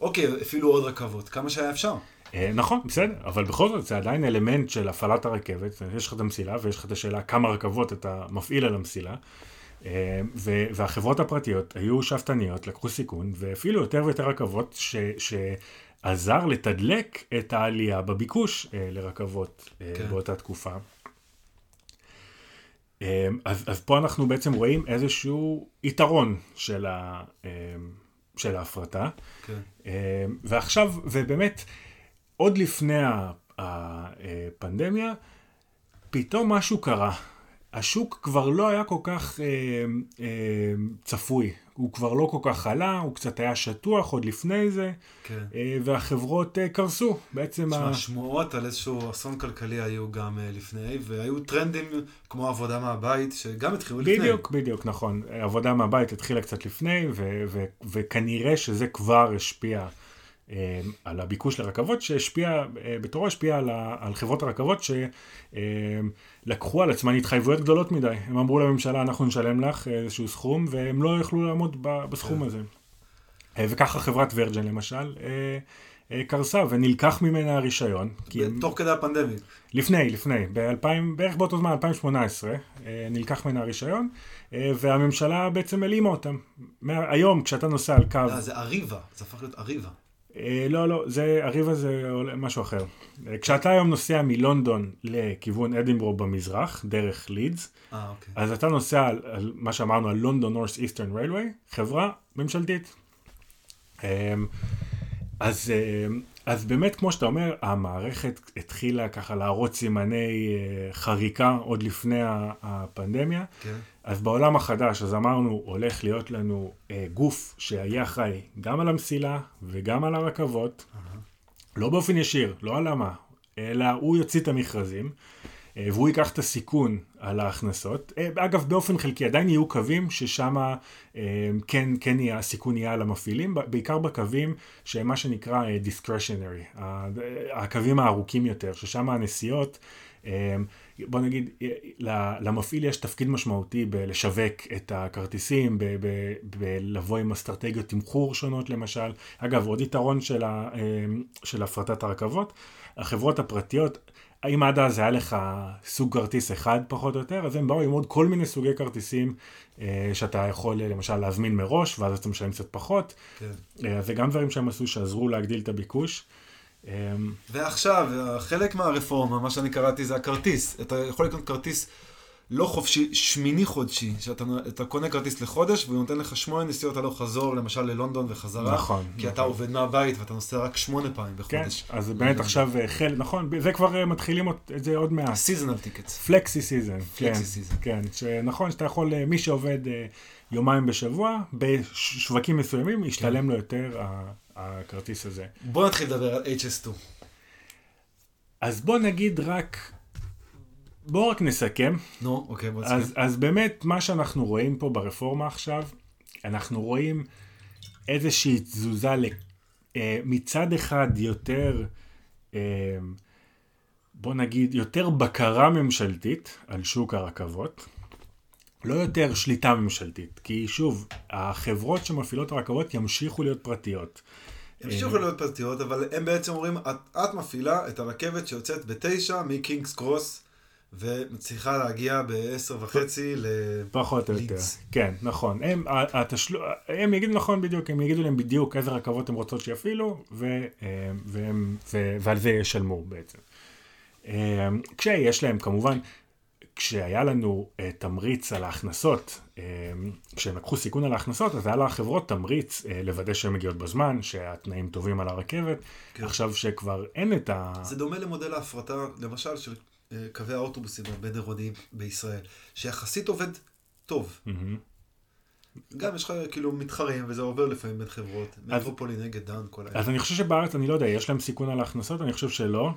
S3: אוקיי, אפילו עוד רכבות, כמה שהיה אפשר.
S1: אה, נכון, בסדר, אבל בכל זאת זה עדיין אלמנט של הפעלת הרכבת, יש לך את המסילה ויש לך את השאלה כמה רכבות אתה מפעיל על המסילה. אה, והחברות הפרטיות היו שאפתניות, לקחו סיכון, והפעילו יותר ויותר רכבות ש, שעזר לתדלק את העלייה בביקוש לרכבות כן. באותה תקופה. אמ, אז, אז פה אנחנו בעצם רואים איזשהו יתרון של, ה, אמ, של ההפרטה. כן. אמ, ועכשיו, ובאמת, עוד לפני הפנדמיה, פתאום משהו קרה. השוק כבר לא היה כל כך אה, אה, צפוי, הוא כבר לא כל כך עלה, הוא קצת היה שטוח עוד לפני זה, כן. אה, והחברות אה, קרסו. בעצם...
S3: תשמע, ה... שמועות על איזשהו אסון כלכלי היו גם אה, לפני, והיו טרנדים כמו עבודה מהבית, שגם התחילו
S1: בדיוק,
S3: לפני.
S1: בדיוק, בדיוק, נכון. עבודה מהבית התחילה קצת לפני, ו- ו- וכנראה שזה כבר השפיע. אה, על הביקוש לרכבות שהשפיע, אה, בתורו השפיע על, ה, על חברות הרכבות שלקחו על עצמן התחייבויות גדולות מדי. הם אמרו לממשלה אנחנו נשלם לך איזשהו סכום והם לא יכלו לעמוד בסכום כן. הזה. אה, וככה חברת ורג'ן למשל קרסה ונלקח ממנה הרישיון.
S3: תוך כדי הפנדמיה.
S1: לפני, לפני, ב-2000, בערך באותו זמן, 2018, נלקח ממנה הרישיון, והממשלה בעצם העלימה אותם. היום, כשאתה נוסע על קו...
S3: זה אריבה, זה הפך להיות אריבה.
S1: אה, לא, לא, זה, הריבה זה משהו אחר. אה, כשאתה היום נוסע מלונדון לכיוון אדינבורו במזרח, דרך לידס,
S3: אה, אוקיי.
S1: אז אתה נוסע על, על מה שאמרנו, על לונדון נורס איסטרן ריילווי, חברה ממשלתית. אז, אז באמת, כמו שאתה אומר, המערכת התחילה ככה להראות סימני חריקה עוד לפני הפנדמיה.
S3: כן.
S1: אז בעולם החדש, אז אמרנו, הולך להיות לנו אה, גוף שיהיה אחראי גם על המסילה וגם על הרכבות, לא באופן ישיר, לא על המה, אלא הוא יוציא את המכרזים, אה, והוא ייקח את הסיכון על ההכנסות. אה, אגב, באופן חלקי, עדיין יהיו קווים ששם אה, כן, כן יהיה, הסיכון יהיה על המפעילים, בעיקר בקווים שהם מה שנקרא אה, discretionary, הקווים הארוכים יותר, ששם הנסיעות, בוא נגיד, אה, למפעיל יש תפקיד משמעותי בלשווק את הכרטיסים, בלבוא עם אסטרטגיות תמחור שונות למשל. אגב, עוד יתרון של, ה- אה, של הפרטת הרכבות, החברות הפרטיות, אם עד אז היה לך סוג כרטיס אחד פחות או יותר, אז הם באו עם עוד כל מיני סוגי כרטיסים אה, שאתה יכול אה, למשל להזמין מראש, ואז אתה משלם קצת פחות.
S3: כן.
S1: אה, זה גם דברים שהם עשו שעזרו להגדיל את הביקוש. אה,
S3: ועכשיו, חלק מהרפורמה, מה שאני קראתי זה הכרטיס. אתה יכול לקנות כרטיס לא חופשי, שמיני חודשי, שאתה אתה קונה כרטיס לחודש והוא נותן לך שמונה נסיעות הלוך חזור, למשל ללונדון וחזרה.
S1: נכון,
S3: כי אתה
S1: נכון.
S3: עובד מהבית ואתה נוסע רק שמונה פעמים
S1: כן,
S3: בחודש.
S1: אז באמת עכשיו אה, חלק, נכון, זה כבר אה, מתחילים את זה עוד מעט.
S3: סיזונל טיקטס.
S1: פלקסי כן,
S3: Flexi season.
S1: כן, שנכון שאתה יכול, אה, מי שעובד יומיים בשבוע, בשווקים מסוימים, ישתלם לו יותר הכרטיס הזה.
S3: בוא נתחיל לדבר על HS2.
S1: אז בוא נגיד רק, בוא רק נסכם.
S3: נו, אוקיי, בוא
S1: אז,
S3: נסכים.
S1: אז באמת, מה שאנחנו רואים פה ברפורמה עכשיו, אנחנו רואים איזושהי תזוזה ל- אה, מצד אחד יותר, אה, בוא נגיד, יותר בקרה ממשלתית על שוק הרכבות. לא יותר שליטה ממשלתית, כי שוב, החברות שמפעילות הרכבות ימשיכו להיות פרטיות.
S3: המשיכו להיות פרטיות, אבל הם בעצם אומרים, את, את מפעילה את הרכבת שיוצאת בתשע מקינגס קרוס, ומצליחה להגיע בעשר וחצי ל...
S1: פחות או יותר. כן, נכון. הם, ה- התשלו... הם יגידו נכון בדיוק, הם יגידו להם בדיוק איזה רכבות הם רוצות שיפעילו, ו... אה, והם... ו... ועל זה ישלמו בעצם. אה, כשיש להם כמובן, כשהיה לנו אה, תמריץ על ההכנסות, אה, כשהם לקחו סיכון על ההכנסות, אז היה לחברות תמריץ אה, לוודא שהן מגיעות בזמן, שהתנאים טובים על הרכבת.
S3: כן.
S1: עכשיו שכבר אין את ה...
S3: זה דומה למודל ההפרטה, למשל, של אה, קווי האוטובוסים הבין-עירוניים בישראל, שיחסית עובד טוב.
S1: מהמם.
S3: גם יש לך כאילו מתחרים, וזה עובר לפעמים בין חברות. מטרופולין נגד דן, כל האלה.
S1: אז אני חושב שבארץ, אני לא יודע, יש להם סיכון על ההכנסות? אני חושב שלא.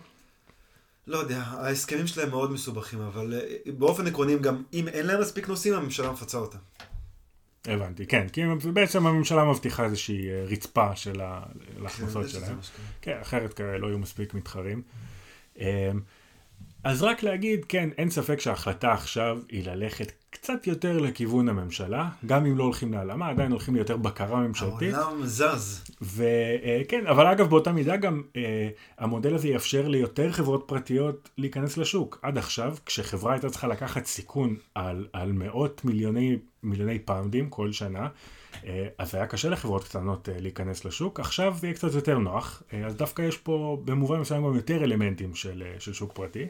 S3: לא יודע, ההסכמים שלהם מאוד מסובכים, אבל אה, באופן עקרוני, גם אם אין להם מספיק נוסעים, הממשלה מפצה אותם.
S1: הבנתי, כן, כי בעצם הממשלה מבטיחה איזושהי אה, רצפה של ה- להכנסות
S3: יש לזה
S1: שלהם. כן, אחרת כנראה לא יהיו מספיק מתחרים. אז רק להגיד, כן, אין ספק שההחלטה עכשיו היא ללכת קצת יותר לכיוון הממשלה, גם אם לא הולכים להעלמה, עדיין הולכים ליותר בקרה ממשלתית.
S3: העולם זז.
S1: וכן, אבל אגב, באותה מידה גם אה, המודל הזה יאפשר ליותר חברות פרטיות להיכנס לשוק. עד עכשיו, כשחברה הייתה צריכה לקחת סיכון על, על מאות מיליוני, מיליוני פאונדים כל שנה, אז היה קשה לחברות קטנות אה, להיכנס לשוק. עכשיו זה יהיה קצת יותר נוח, אה, אז דווקא יש פה במובן מסוים גם יותר אלמנטים של, אה, של שוק פרטי.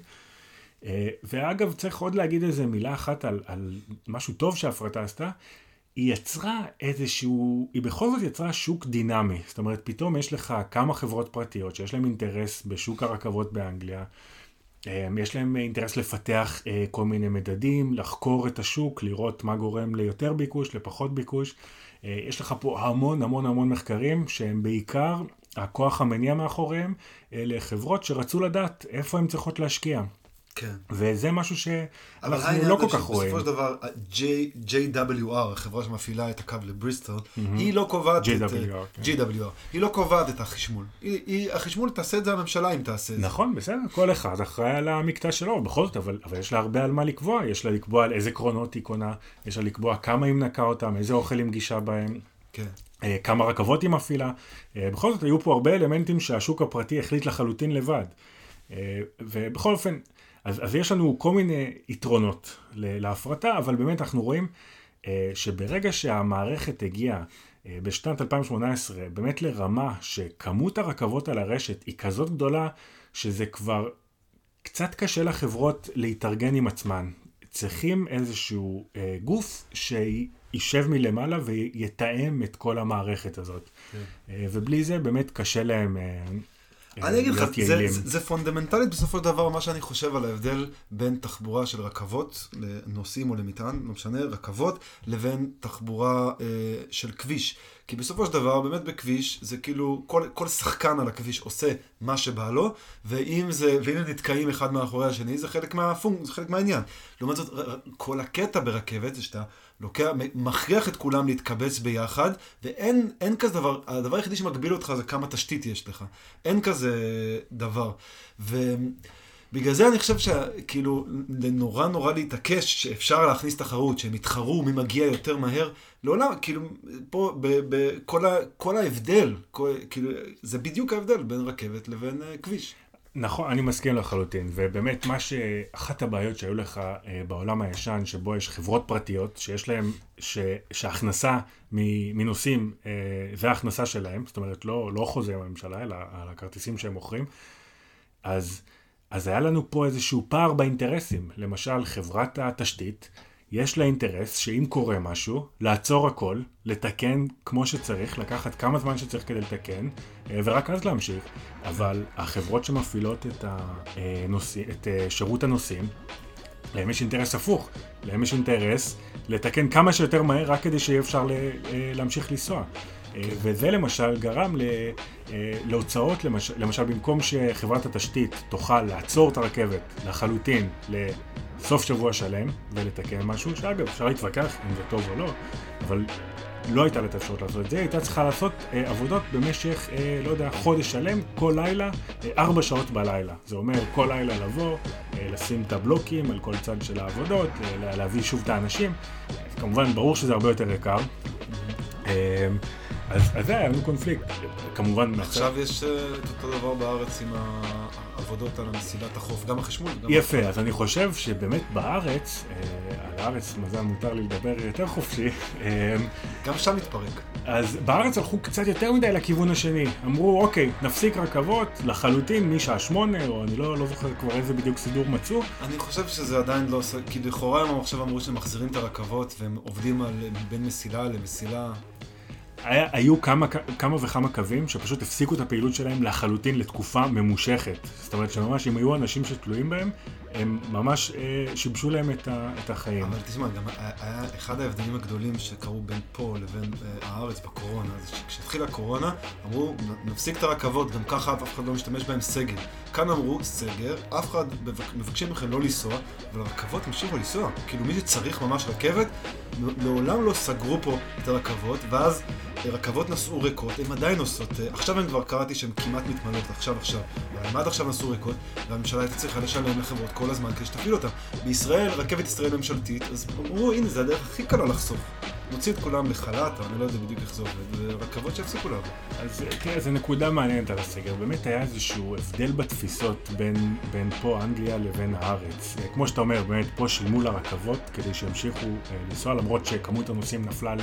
S1: אה, ואגב, צריך עוד להגיד איזה מילה אחת על, על משהו טוב שההפרטה עשתה. היא יצרה איזשהו, היא בכל זאת יצרה שוק דינמי. זאת אומרת, פתאום יש לך כמה חברות פרטיות שיש להן אינטרס בשוק הרכבות באנגליה. אה, יש להם אינטרס לפתח אה, כל מיני מדדים, לחקור את השוק, לראות מה גורם ליותר ביקוש, לפחות ביקוש. אה, יש לך פה המון המון המון מחקרים שהם בעיקר, הכוח המניע מאחוריהם, אלה חברות שרצו לדעת איפה הן צריכות להשקיע.
S3: כן.
S1: וזה משהו שאנחנו לא כל כך רואים.
S3: שבסופו של דבר, JWR, החברה שמפעילה את הקו לבריסטול, היא לא קובעת את...
S1: JWR, כן.
S3: JWR. היא לא קובעת את החשמול. היא- היא- החשמול תעשה את זה הממשלה אם תעשה את זה.
S1: נכון, בסדר, כל אחד אחראי על המקטע שלו, בכל זאת, אבל, אבל יש לה הרבה על מה לקבוע, יש לה לקבוע על איזה קרונות היא קונה, יש לה לקבוע כמה היא מנקה אותם, איזה אוכל היא מגישה בהם,
S3: כן.
S1: אה, כמה רכבות היא מפעילה. אה, בכל זאת, היו פה הרבה אלמנטים שהשוק הפרטי החליט לחלוטין לבד. אה, ובכל אופן, אז, אז יש לנו כל מיני יתרונות להפרטה, אבל באמת אנחנו רואים אה, שברגע שהמערכת הגיעה אה, בשנת 2018, באמת לרמה שכמות הרכבות על הרשת היא כזאת גדולה, שזה כבר קצת קשה לחברות להתארגן עם עצמן. צריכים איזשהו אה, גוף שישב מלמעלה ויתאם את כל המערכת הזאת. כן. אה, ובלי זה באמת קשה להם אה,
S3: אני אגיד לך, זה, זה, זה פונדמנטלית בסופו של דבר מה שאני חושב על ההבדל בין תחבורה של רכבות לנוסעים או למטען, לא משנה, רכבות, לבין תחבורה אה, של כביש. כי בסופו של דבר, באמת בכביש, זה כאילו, כל, כל שחקן על הכביש עושה מה שבא לו, ואם, זה, ואם הם נתקעים אחד מאחורי השני, זה חלק, מהפונק, זה חלק מהעניין. לעומת זאת, כל הקטע ברכבת זה שאתה לוקח, מכריח את כולם להתקבץ ביחד, ואין כזה דבר, הדבר היחידי שמגביל אותך זה כמה תשתית יש לך. אין כזה דבר. ו... בגלל זה אני חושב שכאילו, נורא נורא להתעקש שאפשר להכניס תחרות, שהם יתחרו מי מגיע יותר מהר, לעולם, כאילו, פה, כל ההבדל, כל, כאילו, זה בדיוק ההבדל בין רכבת לבין uh, כביש.
S1: נכון, אני מסכים לחלוטין, ובאמת מה שאחת הבעיות שהיו לך אה, בעולם הישן, שבו יש חברות פרטיות, שיש להם, ש, שההכנסה מנוסעים, אה, זה ההכנסה שלהם, זאת אומרת לא, לא חוזה עם הממשלה, אלא על הכרטיסים שהם מוכרים, אז, אז היה לנו פה איזשהו פער באינטרסים. למשל, חברת התשתית, יש לה אינטרס שאם קורה משהו, לעצור הכל, לתקן כמו שצריך, לקחת כמה זמן שצריך כדי לתקן, אה, ורק אז להמשיך. אבל החברות שמפעילות את, הנוסע, את אה, שירות הנוסעים, להם יש אינטרס הפוך. להם יש אינטרס לתקן כמה שיותר מהר רק כדי שיהיה אפשר אה, להמשיך לנסוע. וזה למשל גרם להוצאות, למשל, למשל במקום שחברת התשתית תוכל לעצור את הרכבת לחלוטין סוף שבוע שלם ולתקן משהו, שאגב, אפשר להתווכח אם זה טוב או לא, אבל לא הייתה לה את האפשרות לעשות את זה, היא הייתה צריכה לעשות אה, עבודות במשך, אה, לא יודע, חודש שלם, כל לילה, אה, ארבע שעות בלילה. זה אומר כל לילה לבוא, אה, לשים את הבלוקים על כל צד של העבודות, אה, להביא שוב את האנשים. כמובן, ברור שזה הרבה יותר יקר. אה, אז, אז זה היה לנו קונפליקט, כמובן.
S3: עכשיו יש אה, את אותו דבר בארץ עם העבודות על מסילת החוף, גם החשמול. גם
S1: יפה, אז אני חושב שבאמת בארץ, אה, על הארץ, מזל מותר לי לדבר יותר חופשי.
S3: אה, גם שם מתפרק.
S1: אז בארץ הלכו קצת יותר מדי לכיוון השני. אמרו, אוקיי, נפסיק רכבות לחלוטין משעה שמונה, או אני לא, לא זוכר כבר איזה בדיוק סידור מצאו.
S3: אני חושב שזה עדיין לא עושה, כי לכאורה הם עכשיו אמרו שהם מחזירים את הרכבות, והם עובדים על בין מסילה למסילה.
S1: היה, היו כמה, כמה וכמה קווים שפשוט הפסיקו את הפעילות שלהם לחלוטין לתקופה ממושכת. זאת אומרת שממש אם היו אנשים שתלויים בהם, הם ממש אה, שיבשו להם את, ה, את החיים.
S3: אבל תשמע, גם היה אחד ההבדלים הגדולים שקרו בין פה לבין אה, הארץ בקורונה, זה שכשהתחילה הקורונה, אמרו, נפסיק את הרכבות, גם ככה אף אחד לא משתמש בהם סגר. כאן אמרו, סגר, אף אחד, מבקשים מכם לא לנסוע, אבל הרכבות המשיכו לנסוע. כאילו מי שצריך ממש רכבת, לעולם לא סגרו פה את הרכבות, ואז רכבות נסעו ריקות, הן עדיין נוסעות, אה, עכשיו הן כבר קראתי שהן כמעט מתמלאות, עכשיו עכשיו, אבל הן עד עכשיו נסעו ריקות, והממשלה הייתה צריכה לשלם לחברות כל הזמן כדי שתפעיל אותן. בישראל, רכבת ישראל ממשלתית, אז אמרו, הנה, זה הדרך הכי קלה לחסוך. נוציא את כולם לחל"ת, אני לא יודע בדיוק איך זה עובד, רכבות שיפסיקו לעבוד.
S1: אז תראה, זו נקודה מעניינת על הסגר. באמת היה איזשהו הבדל בתפיסות בין, בין פה, אנגליה, לבין הארץ. אה, כמו שאתה אומר, באמת פה שילמו לרכבות כדי שימשיכו אה, לנסוע, למרות שכמות הנוסעים נפלה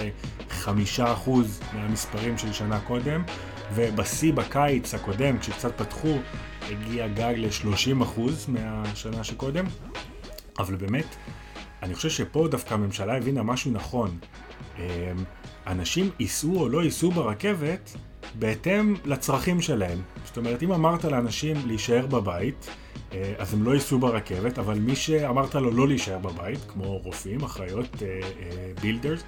S1: לחמישה אחוז מהמספרים של שנה קודם, ובשיא בקיץ הקודם, כשקצת פתחו, הגיע גג ל-30% מהשנה שקודם, אבל באמת, אני חושב שפה דווקא הממשלה הבינה משהו נכון. אמ, אנשים ייסעו או לא ייסעו ברכבת בהתאם לצרכים שלהם. זאת אומרת, אם אמרת לאנשים להישאר בבית, אה, אז הם לא ייסעו ברכבת, אבל מי שאמרת לו לא להישאר בבית, כמו רופאים, אחיות, builders, אה,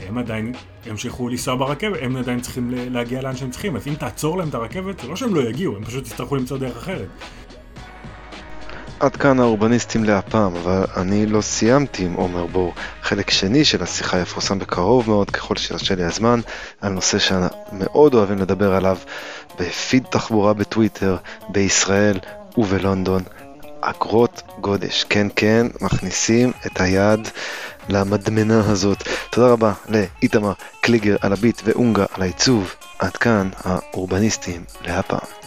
S1: אה, הם עדיין ימשיכו לנסוע ברכבת, הם עדיין צריכים להגיע לאן שהם צריכים, אז אם תעצור להם את הרכבת, זה לא שהם לא יגיעו, הם פשוט יצטרכו למצוא דרך אחרת.
S2: עד כאן האורבניסטים להפעם, אבל אני לא סיימתי עם אמר בור. חלק שני של השיחה יפורסם בקרוב מאוד, ככל שירשה לי הזמן, על נושא שמאוד אוהבים לדבר עליו בפיד תחבורה בטוויטר, בישראל ובלונדון. אגרות גודש. כן, כן, מכניסים את היד למדמנה הזאת. תודה רבה לאיתמר קליגר על הביט ואונגה על העיצוב. עד כאן האורבניסטים להפעם.